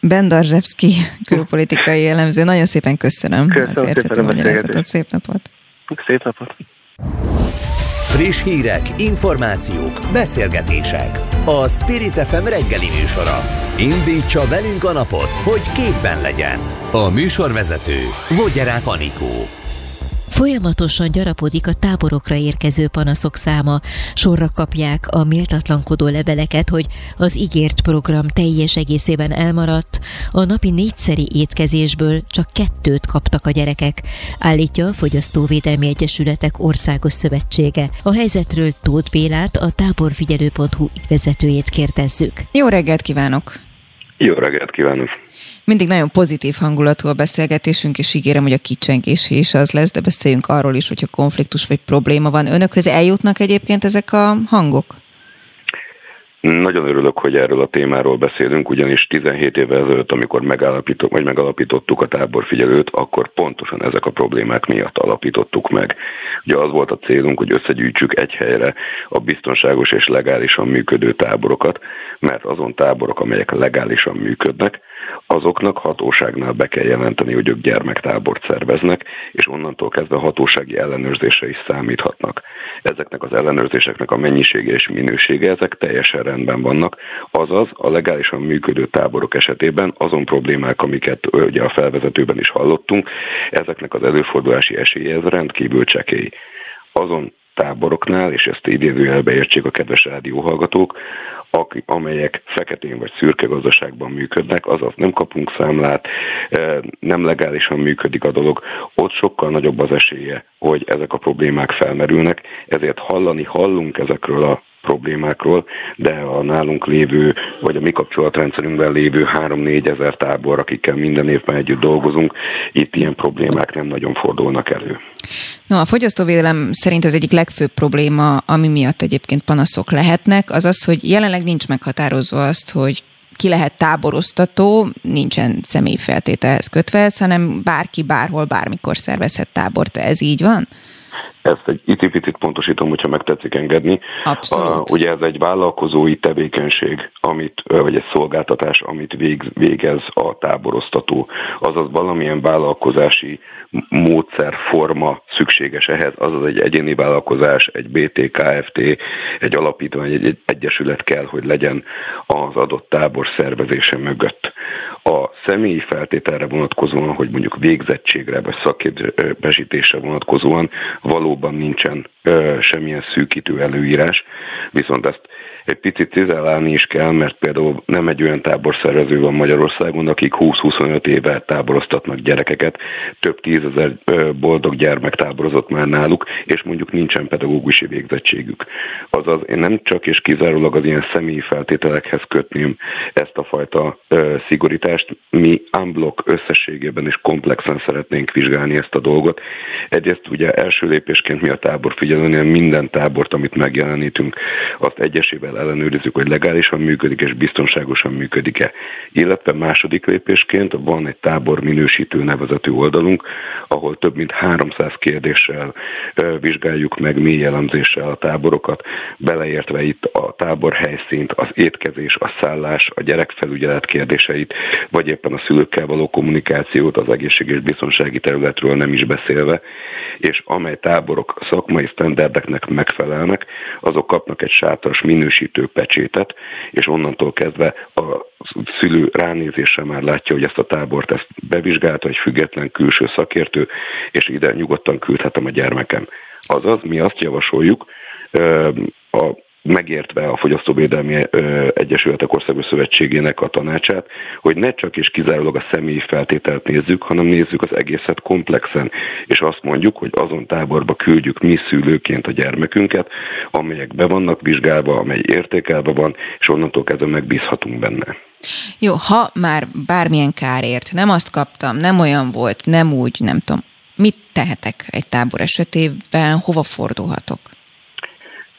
Bendarzsevski külpolitikai jellemző, nagyon szépen köszönöm, köszönöm az érthető magyarázatot, szép napot! Szép napot! Friss hírek, információk, beszélgetések. A Spirit FM reggeli műsora. Indítsa velünk a napot, hogy képben legyen. A műsorvezető Vogyerák Anikó. Folyamatosan gyarapodik a táborokra érkező panaszok száma. Sorra kapják a méltatlankodó leveleket, hogy az ígért program teljes egészében elmaradt, a napi négyszeri étkezésből csak kettőt kaptak a gyerekek, állítja a Fogyasztóvédelmi Egyesületek Országos Szövetsége. A helyzetről Tóth Bélát, a táborfigyelő.hu vezetőjét kérdezzük. Jó reggelt kívánok! Jó reggelt kívánok! Mindig nagyon pozitív hangulatú a beszélgetésünk, és ígérem, hogy a kicsengés is az lesz, de beszéljünk arról is, hogyha konfliktus vagy probléma van. Önökhöz eljutnak egyébként ezek a hangok? Nagyon örülök, hogy erről a témáról beszélünk, ugyanis 17 évvel ezelőtt, amikor megállapított, vagy megalapítottuk a táborfigyelőt, akkor pontosan ezek a problémák miatt alapítottuk meg. Ugye az volt a célunk, hogy összegyűjtsük egy helyre a biztonságos és legálisan működő táborokat, mert azon táborok, amelyek legálisan működnek, azoknak hatóságnál be kell jelenteni, hogy ők gyermektábort szerveznek, és onnantól kezdve hatósági ellenőrzésre is számíthatnak. Ezeknek az ellenőrzéseknek a mennyisége és minősége, ezek teljesen rendben vannak, azaz a legálisan működő táborok esetében azon problémák, amiket ugye a felvezetőben is hallottunk, ezeknek az előfordulási esélye ez rendkívül csekély. Azon táboroknál, és ezt idézőjelbe értsék a kedves rádióhallgatók, amelyek feketén vagy szürke gazdaságban működnek, azaz nem kapunk számlát, nem legálisan működik a dolog, ott sokkal nagyobb az esélye, hogy ezek a problémák felmerülnek, ezért hallani hallunk ezekről a problémákról, de a nálunk lévő, vagy a mi kapcsolatrendszerünkben lévő 3-4 ezer tábor, akikkel minden évben együtt dolgozunk, itt ilyen problémák nem nagyon fordulnak elő. No, a fogyasztóvédelem szerint az egyik legfőbb probléma, ami miatt egyébként panaszok lehetnek, az az, hogy jelenleg nincs meghatározva azt, hogy ki lehet táboroztató, nincsen személyfeltételhez kötve, hanem bárki bárhol, bármikor szervezhet tábort. Ez így van? Ezt egy icipicit pontosítom, hogyha megtetszik engedni. Abszolút. ugye ez egy vállalkozói tevékenység, amit, vagy egy szolgáltatás, amit végez a táboroztató. Azaz valamilyen vállalkozási módszer, forma szükséges ehhez, azaz egy egyéni vállalkozás, egy BT, KFT, egy alapítvány, egy, egy egyesület kell, hogy legyen az adott tábor szervezése mögött. A személyi feltételre vonatkozóan, hogy mondjuk végzettségre vagy szakképesítésre vonatkozóan valóban nincsen semmilyen szűkítő előírás, viszont ezt egy picit cizellálni is kell, mert például nem egy olyan táborszervező van Magyarországon, akik 20-25 éve táboroztatnak gyerekeket, több tízezer boldog gyermek táborozott már náluk, és mondjuk nincsen pedagógusi végzettségük. Azaz én nem csak és kizárólag az ilyen személyi feltételekhez kötném ezt a fajta szigorítást, mi unblock összességében is komplexen szeretnénk vizsgálni ezt a dolgot. Egyrészt ugye első lépésként mi a tábor figyelőnél minden tábort, amit megjelenítünk, azt egyesével ellenőrizzük, hogy legálisan működik és biztonságosan működik-e. Illetve második lépésként van egy tábor minősítő nevezetű oldalunk, ahol több mint 300 kérdéssel vizsgáljuk meg mély elemzéssel a táborokat, beleértve itt a tábor helyszínt, az étkezés, a szállás, a gyerekfelügyelet kérdéseit, vagy éppen a szülőkkel való kommunikációt, az egészség és biztonsági területről nem is beszélve, és amely táborok szakmai sztenderdeknek megfelelnek, azok kapnak egy sátras minősítő pecsétet, és onnantól kezdve a szülő ránézéssel már látja, hogy ezt a tábort ezt bevizsgálta egy független külső szakértő, és ide nyugodtan küldhetem a gyermekem. Azaz, mi azt javasoljuk, a megértve a Fogyasztóvédelmi Egyesületek Országos Szövetségének a tanácsát, hogy ne csak és kizárólag a személyi feltételt nézzük, hanem nézzük az egészet komplexen, és azt mondjuk, hogy azon táborba küldjük mi szülőként a gyermekünket, amelyek be vannak vizsgálva, amely értékelve van, és onnantól kezdve megbízhatunk benne. Jó, ha már bármilyen kárért, nem azt kaptam, nem olyan volt, nem úgy, nem tudom, mit tehetek egy tábor esetében, hova fordulhatok?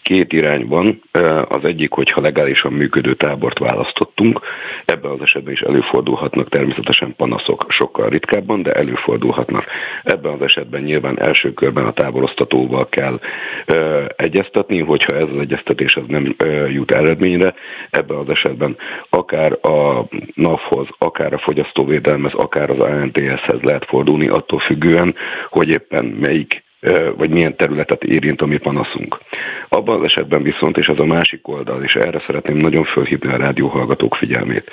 Két irányban. Az egyik, hogyha legálisan működő tábort választottunk, ebben az esetben is előfordulhatnak természetesen panaszok sokkal ritkábban, de előfordulhatnak. Ebben az esetben nyilván első körben a táborosztatóval kell ö, egyeztetni, hogyha ez az egyeztetés az nem ö, jut eredményre, ebben az esetben akár a NAV-hoz, akár a fogyasztóvédelmez, akár az ANTS-hez lehet fordulni, attól függően, hogy éppen melyik vagy milyen területet érint a mi panaszunk. Abban az esetben viszont, és az a másik oldal, és erre szeretném nagyon fölhívni a rádióhallgatók figyelmét,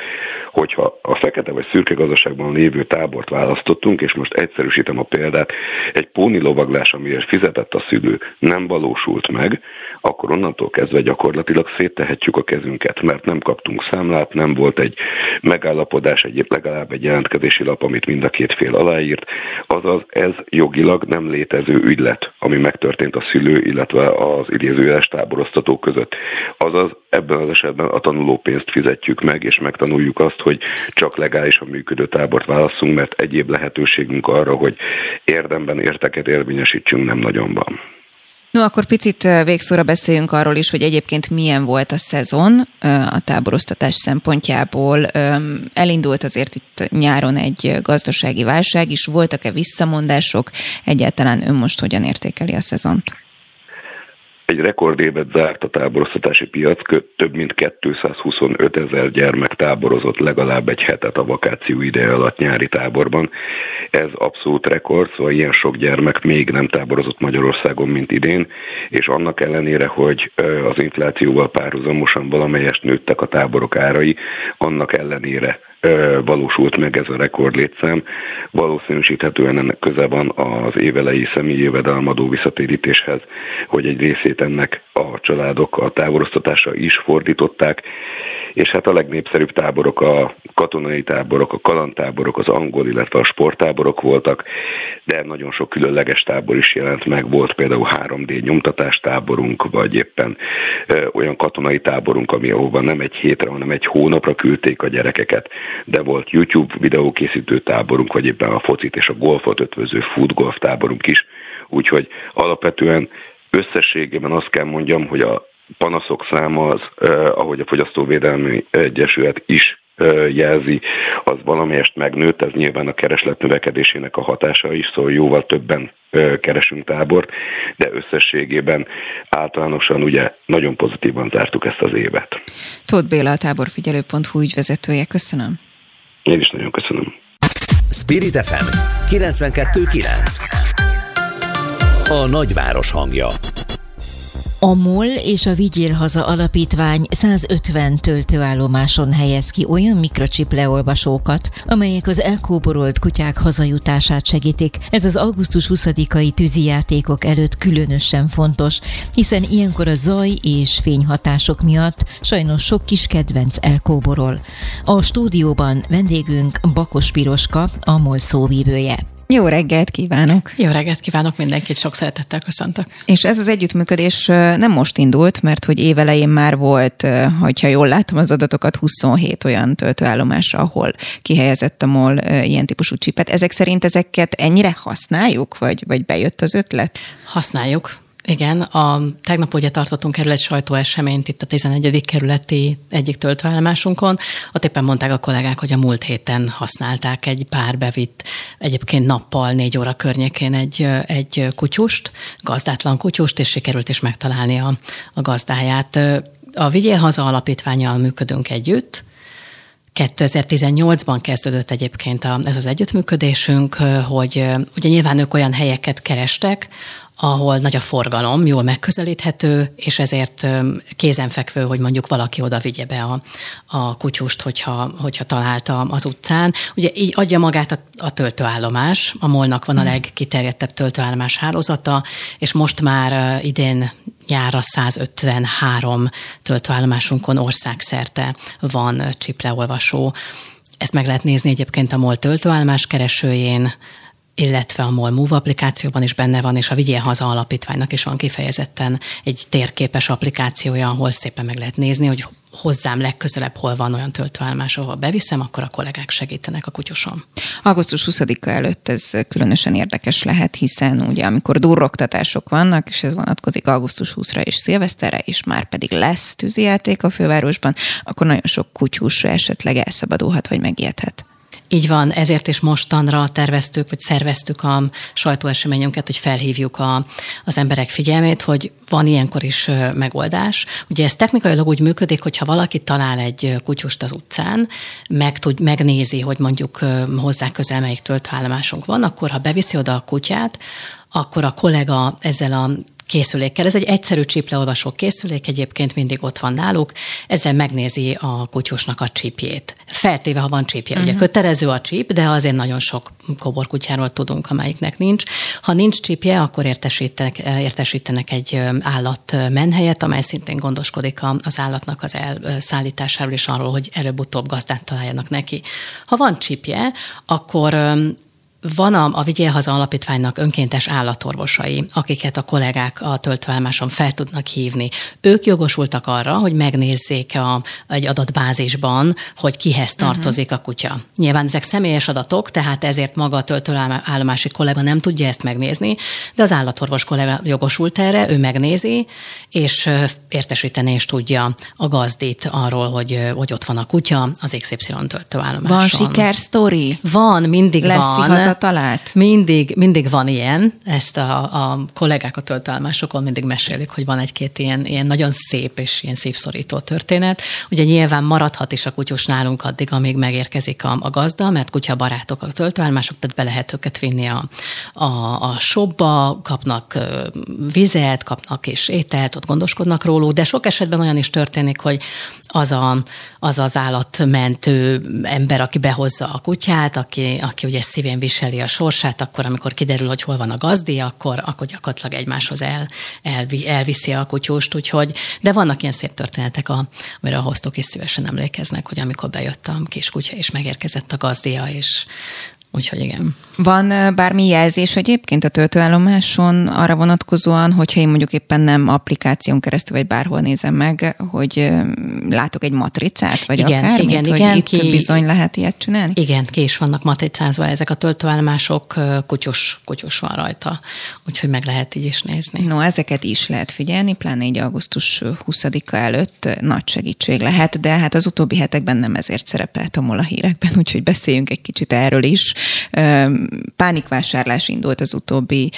hogyha a fekete vagy szürke gazdaságban lévő tábort választottunk, és most egyszerűsítem a példát, egy póni lovaglás, amiért fizetett a szülő, nem valósult meg, akkor onnantól kezdve gyakorlatilag széttehetjük a kezünket, mert nem kaptunk számlát, nem volt egy megállapodás, egy legalább egy jelentkezési lap, amit mind a két fél aláírt, azaz ez jogilag nem létező ügylet, ami megtörtént a szülő, illetve az idézőjeles táboroztató között. Azaz ebben az esetben a tanulópénzt fizetjük meg, és megtanuljuk azt, hogy csak legálisan működő tábort válaszunk, mert egyéb lehetőségünk arra, hogy érdemben érteket érvényesítsünk nem nagyon van. No, akkor picit végszóra beszéljünk arról is, hogy egyébként milyen volt a szezon a táboroztatás szempontjából. Elindult azért itt nyáron egy gazdasági válság is, voltak-e visszamondások? Egyáltalán ön most hogyan értékeli a szezont? Egy rekordévet zárt a táboroztatási piac, több mint 225 ezer gyermek táborozott legalább egy hetet a vakáció ideje alatt nyári táborban. Ez abszolút rekord, szóval ilyen sok gyermek még nem táborozott Magyarországon, mint idén, és annak ellenére, hogy az inflációval párhuzamosan valamelyest nőttek a táborok árai, annak ellenére valósult meg ez a rekordlétszám. Valószínűsíthetően ennek köze van az évelei személyi jövedelmadó visszatérítéshez, hogy egy részét ennek a családok a táboroztatásra is fordították, és hát a legnépszerűbb táborok a katonai táborok, a kalandtáborok, az angol, illetve a sporttáborok voltak, de nagyon sok különleges tábor is jelent meg. Volt például 3D nyomtatás táborunk, vagy éppen ö, olyan katonai táborunk, ami ahova nem egy hétre, hanem egy hónapra küldték a gyerekeket, de volt YouTube videókészítő táborunk, vagy éppen a focit és a golfot ötvöző futgolf táborunk is. Úgyhogy alapvetően összességében azt kell mondjam, hogy a panaszok száma az, eh, ahogy a Fogyasztóvédelmi Egyesület is jelzi, az valamelyest megnőtt, ez nyilván a kereslet növekedésének a hatása is, szóval jóval többen keresünk tábort, de összességében általánosan ugye nagyon pozitívan zártuk ezt az évet. Tóth Béla, a táborfigyelő.hu ügyvezetője, köszönöm. Én is nagyon köszönöm. Spirit FM 92.9 A nagyváros hangja a MOL és a Vigyél Haza Alapítvány 150 töltőállomáson helyez ki olyan mikrocsip leolvasókat, amelyek az elkóborolt kutyák hazajutását segítik. Ez az augusztus 20-ai tűzijátékok előtt különösen fontos, hiszen ilyenkor a zaj és fényhatások miatt sajnos sok kis kedvenc elkóborol. A stúdióban vendégünk Bakos Piroska, a MOL szóvívője. Jó reggelt kívánok! Jó reggelt kívánok mindenkit, sok szeretettel köszöntök. És ez az együttműködés nem most indult, mert hogy évelején már volt, hogyha jól látom az adatokat, 27 olyan töltőállomás, ahol kihelyezett a MOL ilyen típusú csipet. Ezek szerint ezeket ennyire használjuk, vagy, vagy bejött az ötlet? Használjuk. Igen, a, tegnap ugye tartottunk erről egy sajtóeseményt itt a 11. kerületi egyik töltőállomásunkon. Ott éppen mondták a kollégák, hogy a múlt héten használták egy pár bevitt, egyébként nappal négy óra környékén egy, egy kutyust, gazdátlan kutyust, és sikerült is megtalálni a, a gazdáját. A Vigyél Haza alapítványjal működünk együtt, 2018-ban kezdődött egyébként a, ez az együttműködésünk, hogy ugye nyilván ők olyan helyeket kerestek, ahol nagy a forgalom, jól megközelíthető, és ezért kézenfekvő, hogy mondjuk valaki oda vigye be a, a kutyust, hogyha, hogyha találta az utcán. Ugye így adja magát a, a töltőállomás, a molnak van a hmm. legkiterjedtebb töltőállomás hálózata, és most már idén nyára 153 töltőállomásunkon országszerte van csipleolvasó. Ezt meg lehet nézni egyébként a MOL töltőállomás keresőjén, illetve a MOL Move applikációban is benne van, és a Vigyél Haza alapítványnak is van kifejezetten egy térképes applikációja, ahol szépen meg lehet nézni, hogy hozzám legközelebb hol van olyan töltőállomás, ahol beviszem, akkor a kollégák segítenek a kutyuson. Augusztus 20-a előtt ez különösen érdekes lehet, hiszen ugye amikor durroktatások vannak, és ez vonatkozik augusztus 20-ra és szilveszterre, és már pedig lesz tűzijáték a fővárosban, akkor nagyon sok kutyus esetleg elszabadulhat vagy megijedhet. Így van, ezért is mostanra terveztük, vagy szerveztük a sajtóeseményünket, hogy felhívjuk a, az emberek figyelmét, hogy van ilyenkor is megoldás. Ugye ez technikailag úgy működik, hogyha valaki talál egy kutyust az utcán, meg tud, megnézi, hogy mondjuk hozzá közel melyik töltőállomásunk van, akkor ha beviszi oda a kutyát, akkor a kollega ezzel a készülékkel. Ez egy egyszerű csipleolvasó készülék, egyébként mindig ott van náluk, ezzel megnézi a kutyusnak a csípjét. Feltéve, ha van csípje. Uh-huh. Ugye mhm. kötelező a csíp, de azért nagyon sok koborkutyáról tudunk, amelyiknek nincs. Ha nincs csípje, akkor értesítenek, értesítenek egy állat menhelyet, amely szintén gondoskodik az állatnak az elszállításáról és arról, hogy előbb-utóbb gazdát találjanak neki. Ha van csípje, akkor van a, a Vigyél Haza Alapítványnak önkéntes állatorvosai, akiket a kollégák a töltőállomáson fel tudnak hívni. Ők jogosultak arra, hogy megnézzék a, egy adatbázisban, hogy kihez mhm. tartozik a kutya. Nyilván ezek személyes adatok, tehát ezért maga a töltőállomási kollega nem tudja ezt megnézni, de az állatorvos kollega jogosult erre, ő megnézi, és értesíteni is tudja a gazdit arról, hogy, hogy ott van a kutya az XY töltőállomáson. Van sikersztori? Van, mindig Lesz van talált? Mindig, mindig van ilyen, ezt a, a kollégák a töltalmásokon mindig mesélik, hogy van egy-két ilyen, ilyen nagyon szép és ilyen szívszorító történet. Ugye nyilván maradhat is a kutyus nálunk addig, amíg megérkezik a, a gazda, mert kutya barátok a töltőállomások, tehát be lehet őket vinni a, a, a shopba, kapnak vizet, kapnak és ételt, ott gondoskodnak róluk, de sok esetben olyan is történik, hogy az a, az, az állatmentő ember, aki behozza a kutyát, aki, aki ugye szívén viseli a sorsát, akkor amikor kiderül, hogy hol van a gazdi, akkor, akkor gyakorlatilag egymáshoz el, el, elviszi a kutyust, úgyhogy, de vannak ilyen szép történetek, a, amire a hoztok is szívesen emlékeznek, hogy amikor bejött a kis és megérkezett a gazdia, és Úgyhogy igen. Van bármi jelzés egyébként a töltőállomáson arra vonatkozóan, hogyha én mondjuk éppen nem applikáción keresztül, vagy bárhol nézem meg, hogy látok egy matricát, vagy igen, akármit, igen, hogy igen, itt ki, bizony lehet ilyet csinálni? Igen, ki is vannak matricázva ezek a töltőállomások, kutyus, kutyus van rajta, úgyhogy meg lehet így is nézni. No, ezeket is lehet figyelni, pláne így augusztus 20-a előtt nagy segítség lehet, de hát az utóbbi hetekben nem ezért szerepelt a MOL a hírekben, úgyhogy beszéljünk egy kicsit erről is Pánikvásárlás indult az utóbbi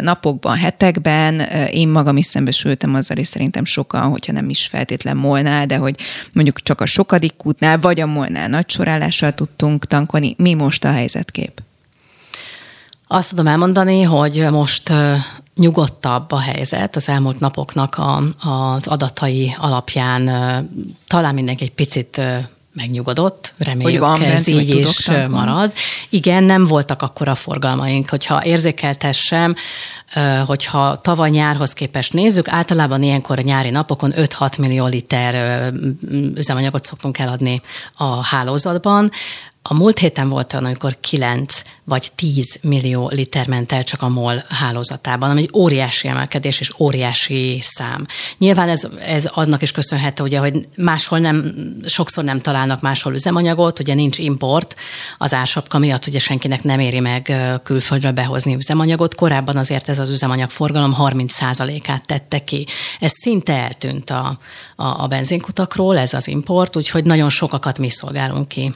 napokban, hetekben. Én magam is szembesültem azzal, és szerintem sokan, hogyha nem is feltétlen molnál, de hogy mondjuk csak a sokadik kútnál, vagy a molnál nagy sorállással tudtunk tankolni. Mi most a helyzetkép? Azt tudom elmondani, hogy most nyugodtabb a helyzet az elmúlt napoknak a, az adatai alapján. Talán mindenki egy picit megnyugodott, reméljük van, ez így is marad. Igen, nem voltak akkora forgalmaink, hogyha érzékeltessem, hogyha tavaly nyárhoz képest nézzük, általában ilyenkor a nyári napokon 5-6 millió liter üzemanyagot szoktunk eladni a hálózatban. A múlt héten volt olyan, amikor 9 vagy 10 millió liter ment el csak a MOL hálózatában, ami egy óriási emelkedés és óriási szám. Nyilván ez, ez aznak is köszönhető, ugye, hogy máshol nem, sokszor nem találnak máshol üzemanyagot, ugye nincs import az ársapka miatt, ugye senkinek nem éri meg külföldről behozni üzemanyagot. Korábban azért ez az üzemanyagforgalom 30%-át tette ki. Ez szinte eltűnt a, a, a benzinkutakról, ez az import, úgyhogy nagyon sokakat mi szolgálunk ki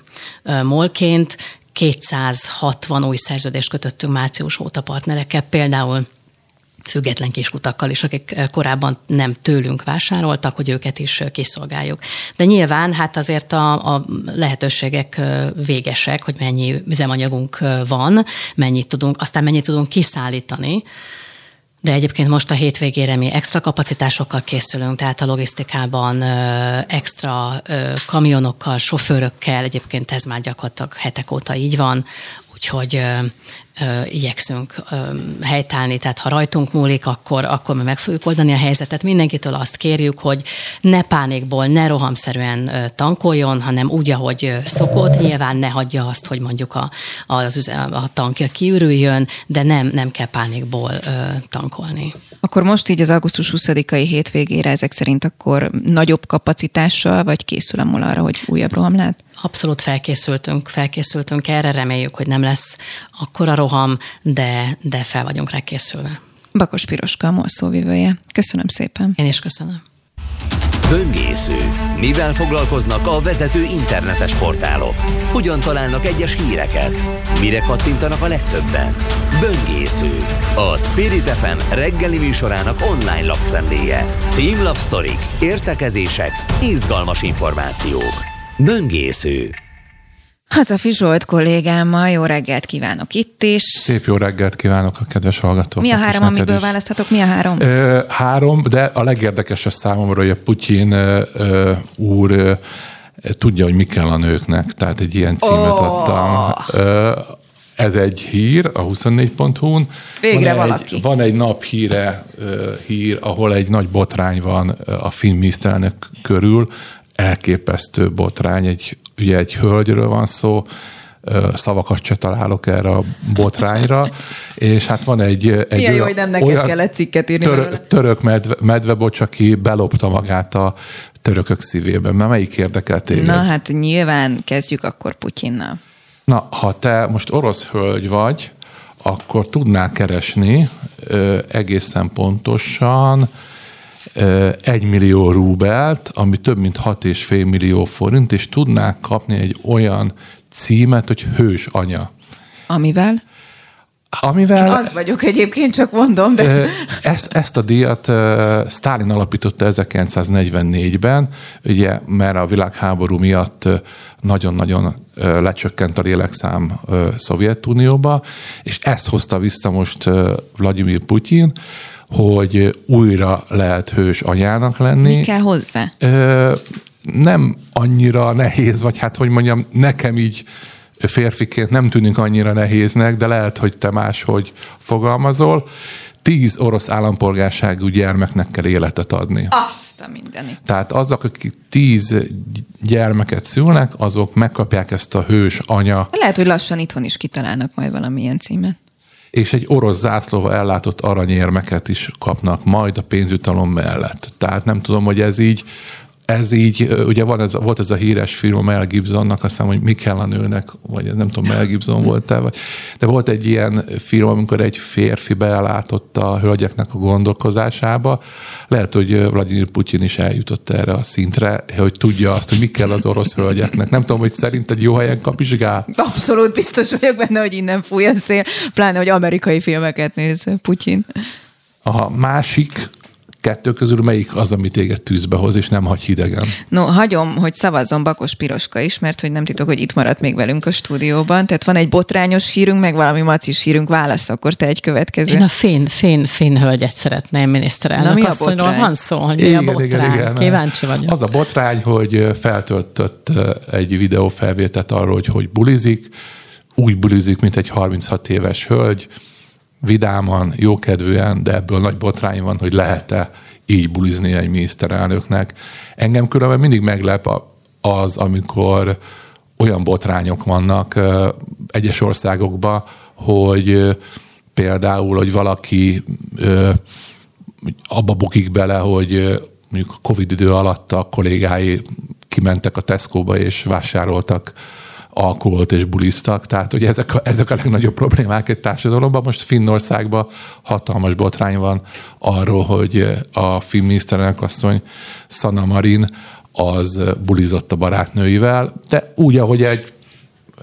molként. 260 új szerződést kötöttünk március óta partnerekkel, például független kiskutakkal is, akik korábban nem tőlünk vásároltak, hogy őket is kiszolgáljuk. De nyilván hát azért a, a lehetőségek végesek, hogy mennyi üzemanyagunk van, mennyit tudunk, aztán mennyit tudunk kiszállítani, de egyébként most a hétvégére mi extra kapacitásokkal készülünk, tehát a logisztikában extra kamionokkal, sofőrökkel, egyébként ez már gyakorlatilag hetek óta így van, úgyhogy igyekszünk helytállni, tehát ha rajtunk múlik, akkor, akkor mi meg fogjuk oldani a helyzetet. Mindenkitől azt kérjük, hogy ne pánikból, ne rohamszerűen tankoljon, hanem úgy, ahogy szokott. Nyilván ne hagyja azt, hogy mondjuk a, az, a tankja kiürüljön, de nem, nem kell pánikból tankolni. Akkor most így az augusztus 20-ai hétvégére ezek szerint akkor nagyobb kapacitással, vagy készül a arra, hogy újabb roham lehet? Abszolút felkészültünk, felkészültünk erre, reméljük, hogy nem lesz akkora roham, de, de fel vagyunk rá készülve. Bakos Piroska, a MOL szóvivője. Köszönöm szépen. Én is köszönöm. Böngésző. Mivel foglalkoznak a vezető internetes portálok? Hogyan találnak egyes híreket? Mire kattintanak a legtöbben? Böngésző. A Spirit FM reggeli műsorának online lapszemléje. Címlapsztorik, értekezések, izgalmas információk. Böngésző. Hazafi Zsolt kollégámmal jó reggelt kívánok itt is. Szép jó reggelt kívánok a kedves hallgatóknak. Mi a három, amiből választhatok? Mi a három? Ö, három, de a legérdekesebb számomra, hogy a Putyin ö, úr ö, tudja, hogy mi kell a nőknek. Tehát egy ilyen címet oh. adtam. Ö, ez egy hír a 24.hu-n. Végre van valaki. Egy, van egy nap híre, hír, ahol egy nagy botrány van a finn miniszterelnök körül, elképesztő botrány, egy, ugye egy hölgyről van szó, szavakat se találok erre a botrányra, és hát van egy, egy Milyen jó, hogy nem neked olyan kellett cikket írni. Tör, török medve, medvebocs, aki belopta magát a törökök szívében. Mert melyik érdekel téged? Na hát nyilván kezdjük akkor Putyinnal. Na, ha te most orosz hölgy vagy, akkor tudnál keresni ö, egészen pontosan egy millió rubelt, ami több mint 6,5 millió forint, és tudnák kapni egy olyan címet, hogy hős anya. Amivel? Amivel... Én az vagyok egyébként, csak mondom, de... Ezt, ezt a díjat Stalin alapította 1944-ben, ugye, mert a világháború miatt nagyon-nagyon lecsökkent a lélekszám Szovjetunióba, és ezt hozta vissza most Vladimir Putyin, hogy újra lehet hős anyának lenni. Mi kell hozzá? Ö, nem annyira nehéz, vagy hát hogy mondjam, nekem így férfiként nem tűnik annyira nehéznek, de lehet, hogy te máshogy fogalmazol. Tíz orosz állampolgárságú gyermeknek kell életet adni. Azt a mindenit. Tehát azok, akik tíz gyermeket szülnek, azok megkapják ezt a hős anya. Lehet, hogy lassan itthon is kitalálnak majd valamilyen címet és egy orosz zászlóval ellátott aranyérmeket is kapnak majd a pénzjutalom mellett. Tehát nem tudom, hogy ez így ez így, ugye van ez, volt ez a híres film a Mel Gibsonnak, azt hiszem, hogy mi kell a nőnek, vagy nem tudom, Mel Gibson volt-e, vagy, de volt egy ilyen film, amikor egy férfi belátotta a hölgyeknek a gondolkozásába. Lehet, hogy Vladimir Putyin is eljutott erre a szintre, hogy tudja azt, hogy mi kell az orosz hölgyeknek. Nem tudom, hogy szerint egy jó helyen kapizsgál? Abszolút biztos vagyok benne, hogy innen fúj a szél, pláne, hogy amerikai filmeket néz Putyin. A másik kettő közül melyik az, ami téged tűzbe hoz, és nem hagy hidegen? No, hagyom, hogy szavazzon Bakos Piroska is, mert hogy nem titok, hogy itt maradt még velünk a stúdióban. Tehát van egy botrányos hírünk, meg valami macis hírünk. Válasz, akkor te egy következő. Én a fén, fén, fén hölgyet szeretném, miniszterelnök. Na, mi a botrány? Van szó, hogy igen, mi a botrány. Igen, igen, Kíváncsi vagyok. Az a botrány, hogy feltöltött egy videófelvételt arról, hogy hogy bulizik, úgy bulizik, mint egy 36 éves hölgy, vidáman, jókedvűen, de ebből nagy botrány van, hogy lehet-e így bulizni egy miniszterelnöknek. Engem különben mindig meglep az, amikor olyan botrányok vannak egyes országokban, hogy például, hogy valaki abba bukik bele, hogy mondjuk a Covid idő alatt a kollégái kimentek a Tesco-ba és vásároltak alkoholt és buliztak, tehát ugye ezek a, ezek a legnagyobb problémák egy társadalomban. Most Finnországban hatalmas botrány van arról, hogy a finn miniszterelnök asszony Sanna Marin az bulizott a barátnőivel, de úgy, ahogy egy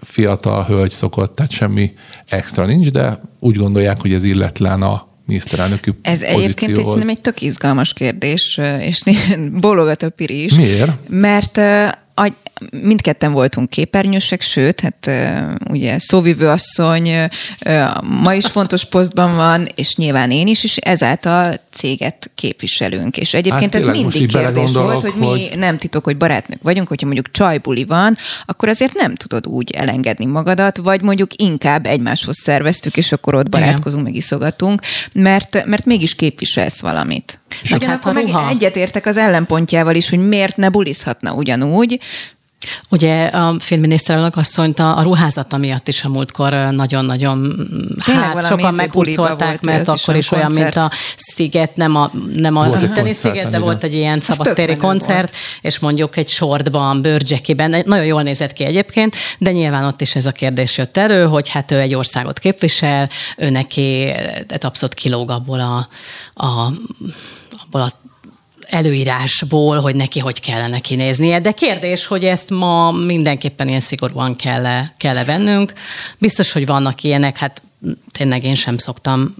fiatal hölgy szokott, tehát semmi extra nincs, de úgy gondolják, hogy ez illetlen a miniszterelnöki Ez egyébként egy, egy tök izgalmas kérdés, és bólogat a Piri is. Miért? Mert mindketten voltunk képernyősek, sőt, hát ugye szóvivő asszony ma is fontos posztban van, és nyilván én is, és ezáltal céget képviselünk. És egyébként hát, ez mindig kérdés volt, hogy, hogy mi nem titok, hogy barátnők vagyunk, hogyha mondjuk csajbuli van, akkor azért nem tudod úgy elengedni magadat, vagy mondjuk inkább egymáshoz szerveztük, és akkor ott barátkozunk, meg iszogatunk, mert, mert mégis képviselsz valamit. És Ugyanakkor hát meg egyetértek az ellenpontjával is, hogy miért ne bulizhatna ugyanúgy, Ugye a filmminiszterelnök asszonyt a, a ruházata miatt is a múltkor nagyon-nagyon hát sokan megkurcolták, mert akkor is, is olyan, mint a Sziget, nem a, nem a itteni Sziget, de volt egy ilyen szabadtéri koncert, volt. és mondjuk egy sortban, bőrcsekiben, nagyon jól nézett ki egyébként, de nyilván ott is ez a kérdés jött elő, hogy hát ő egy országot képvisel, ő neki abszolút kilóg abból a, a abból a előírásból, hogy neki hogy kellene kinéznie. De kérdés, hogy ezt ma mindenképpen ilyen szigorúan kell, kell vennünk. Biztos, hogy vannak ilyenek, hát tényleg én sem szoktam,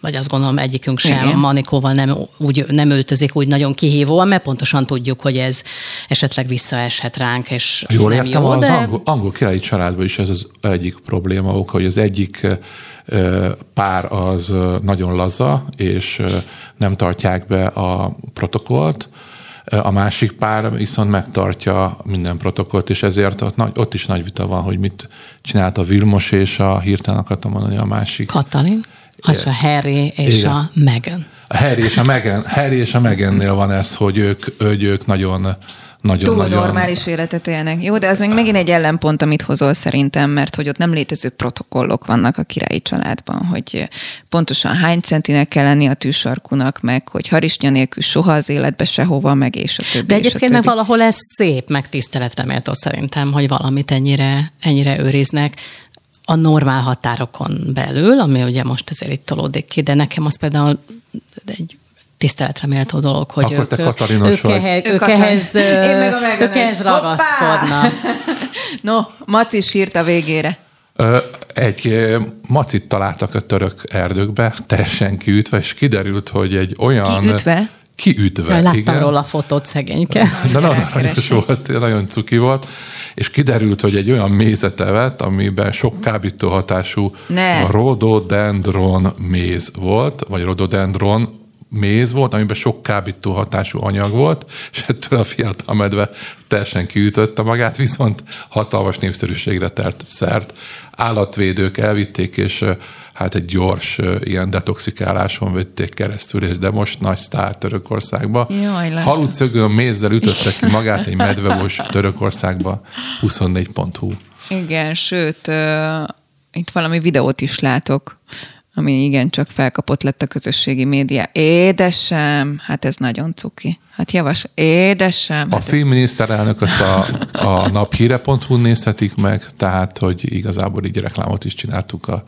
vagy azt gondolom egyikünk sem, Igen. Manikóval nem, úgy, nem öltözik úgy nagyon kihívóan, mert pontosan tudjuk, hogy ez esetleg visszaeshet ránk, és Jól nem értem, jó, az de... angol, angol királyi családban is ez az egyik probléma oka, hogy az egyik pár az nagyon laza, és nem tartják be a protokollt, a másik pár viszont megtartja minden protokollt, és ezért ott, nagy, ott is nagy vita van, hogy mit csinált a Vilmos és a hirtelen akartam mondani a másik. Katalin, az a Harry és Igen. a Meghan. A Harry és a Meghan, Harry és a Meghannél van ez, hogy ők, hogy ők nagyon nagyon, Túl nagyon... normális életet élnek. Jó, de az még megint egy ellenpont, amit hozol szerintem, mert hogy ott nem létező protokollok vannak a királyi családban, hogy pontosan hány centinek kell lenni a tűsarkunak, meg hogy harisnya nélkül soha az életbe sehova, meg és a többi. De egyébként meg valahol ez szép, meg tiszteletre méltó szerintem, hogy valamit ennyire, ennyire őriznek a normál határokon belül, ami ugye most azért itt tolódik ki, de nekem az például egy tiszteletre méltó dolog, hogy Akkor ők, te Katarinos ők, vagy. ők, ehhez, ők ehhez ragaszkodnak. no, Maci sírt a végére. Egy macit találtak a török erdőkbe, teljesen kiütve, és kiderült, hogy egy olyan... Kiütve? Kiütve, Láttam igen. róla a fotót szegényke. De nagyon aranyos volt, nagyon cuki volt, és kiderült, hogy egy olyan mézet evett, amiben sok kábító hatású ne. rododendron méz volt, vagy rododendron méz volt, amiben sok kábító hatású anyag volt, és ettől a fiatal medve teljesen kiütötte magát, viszont hatalmas népszerűségre tert szert. Állatvédők elvitték, és hát egy gyors ilyen detoxikáláson vették keresztül, és de most nagy sztár Törökországba. Halucögön mézzel ütötte ki magát egy medvevos Törökországba 24.hu. Igen, sőt, uh, itt valami videót is látok ami igen csak felkapott lett a közösségi média. Édesem, hát ez nagyon cuki. Hát javas, édesem. Hát a filmminiszterelnököt a, a naphíre.hu nézhetik meg, tehát, hogy igazából így reklámot is csináltuk a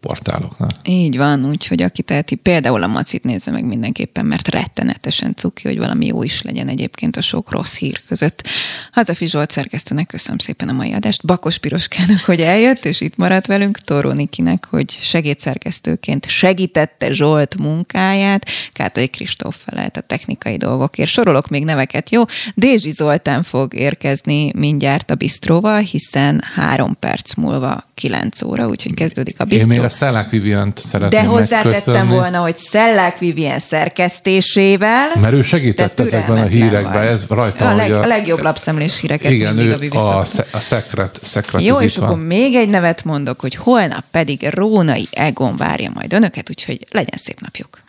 portáloknak. Így van, úgyhogy aki teheti, például a macit nézze meg mindenképpen, mert rettenetesen cuki, hogy valami jó is legyen egyébként a sok rossz hír között. Hazafi Zsolt szerkesztőnek köszönöm szépen a mai adást, Bakos Piroskának, hogy eljött, és itt maradt velünk, Toró Nikinek, hogy segédszerkesztőként segítette Zsolt munkáját, Kátai Kristóf felelt a technikai dolgokért. Sorolok még neveket, jó? Dézsi Zoltán fog érkezni mindjárt a bistróval, hiszen három perc múlva 9 óra, úgyhogy kezdődik a bistró a Szellák Vivient szeretném De hozzátettem volna, hogy Szellák Vivien szerkesztésével. Mert ő segített ezekben a hírekben, ez rajta, a, leg, a, a legjobb lapszemlés híreket igen, ő a, a, a szekret, szekret Jó, és akkor még egy nevet mondok, hogy holnap pedig Rónai Egon várja majd önöket, úgyhogy legyen szép napjuk.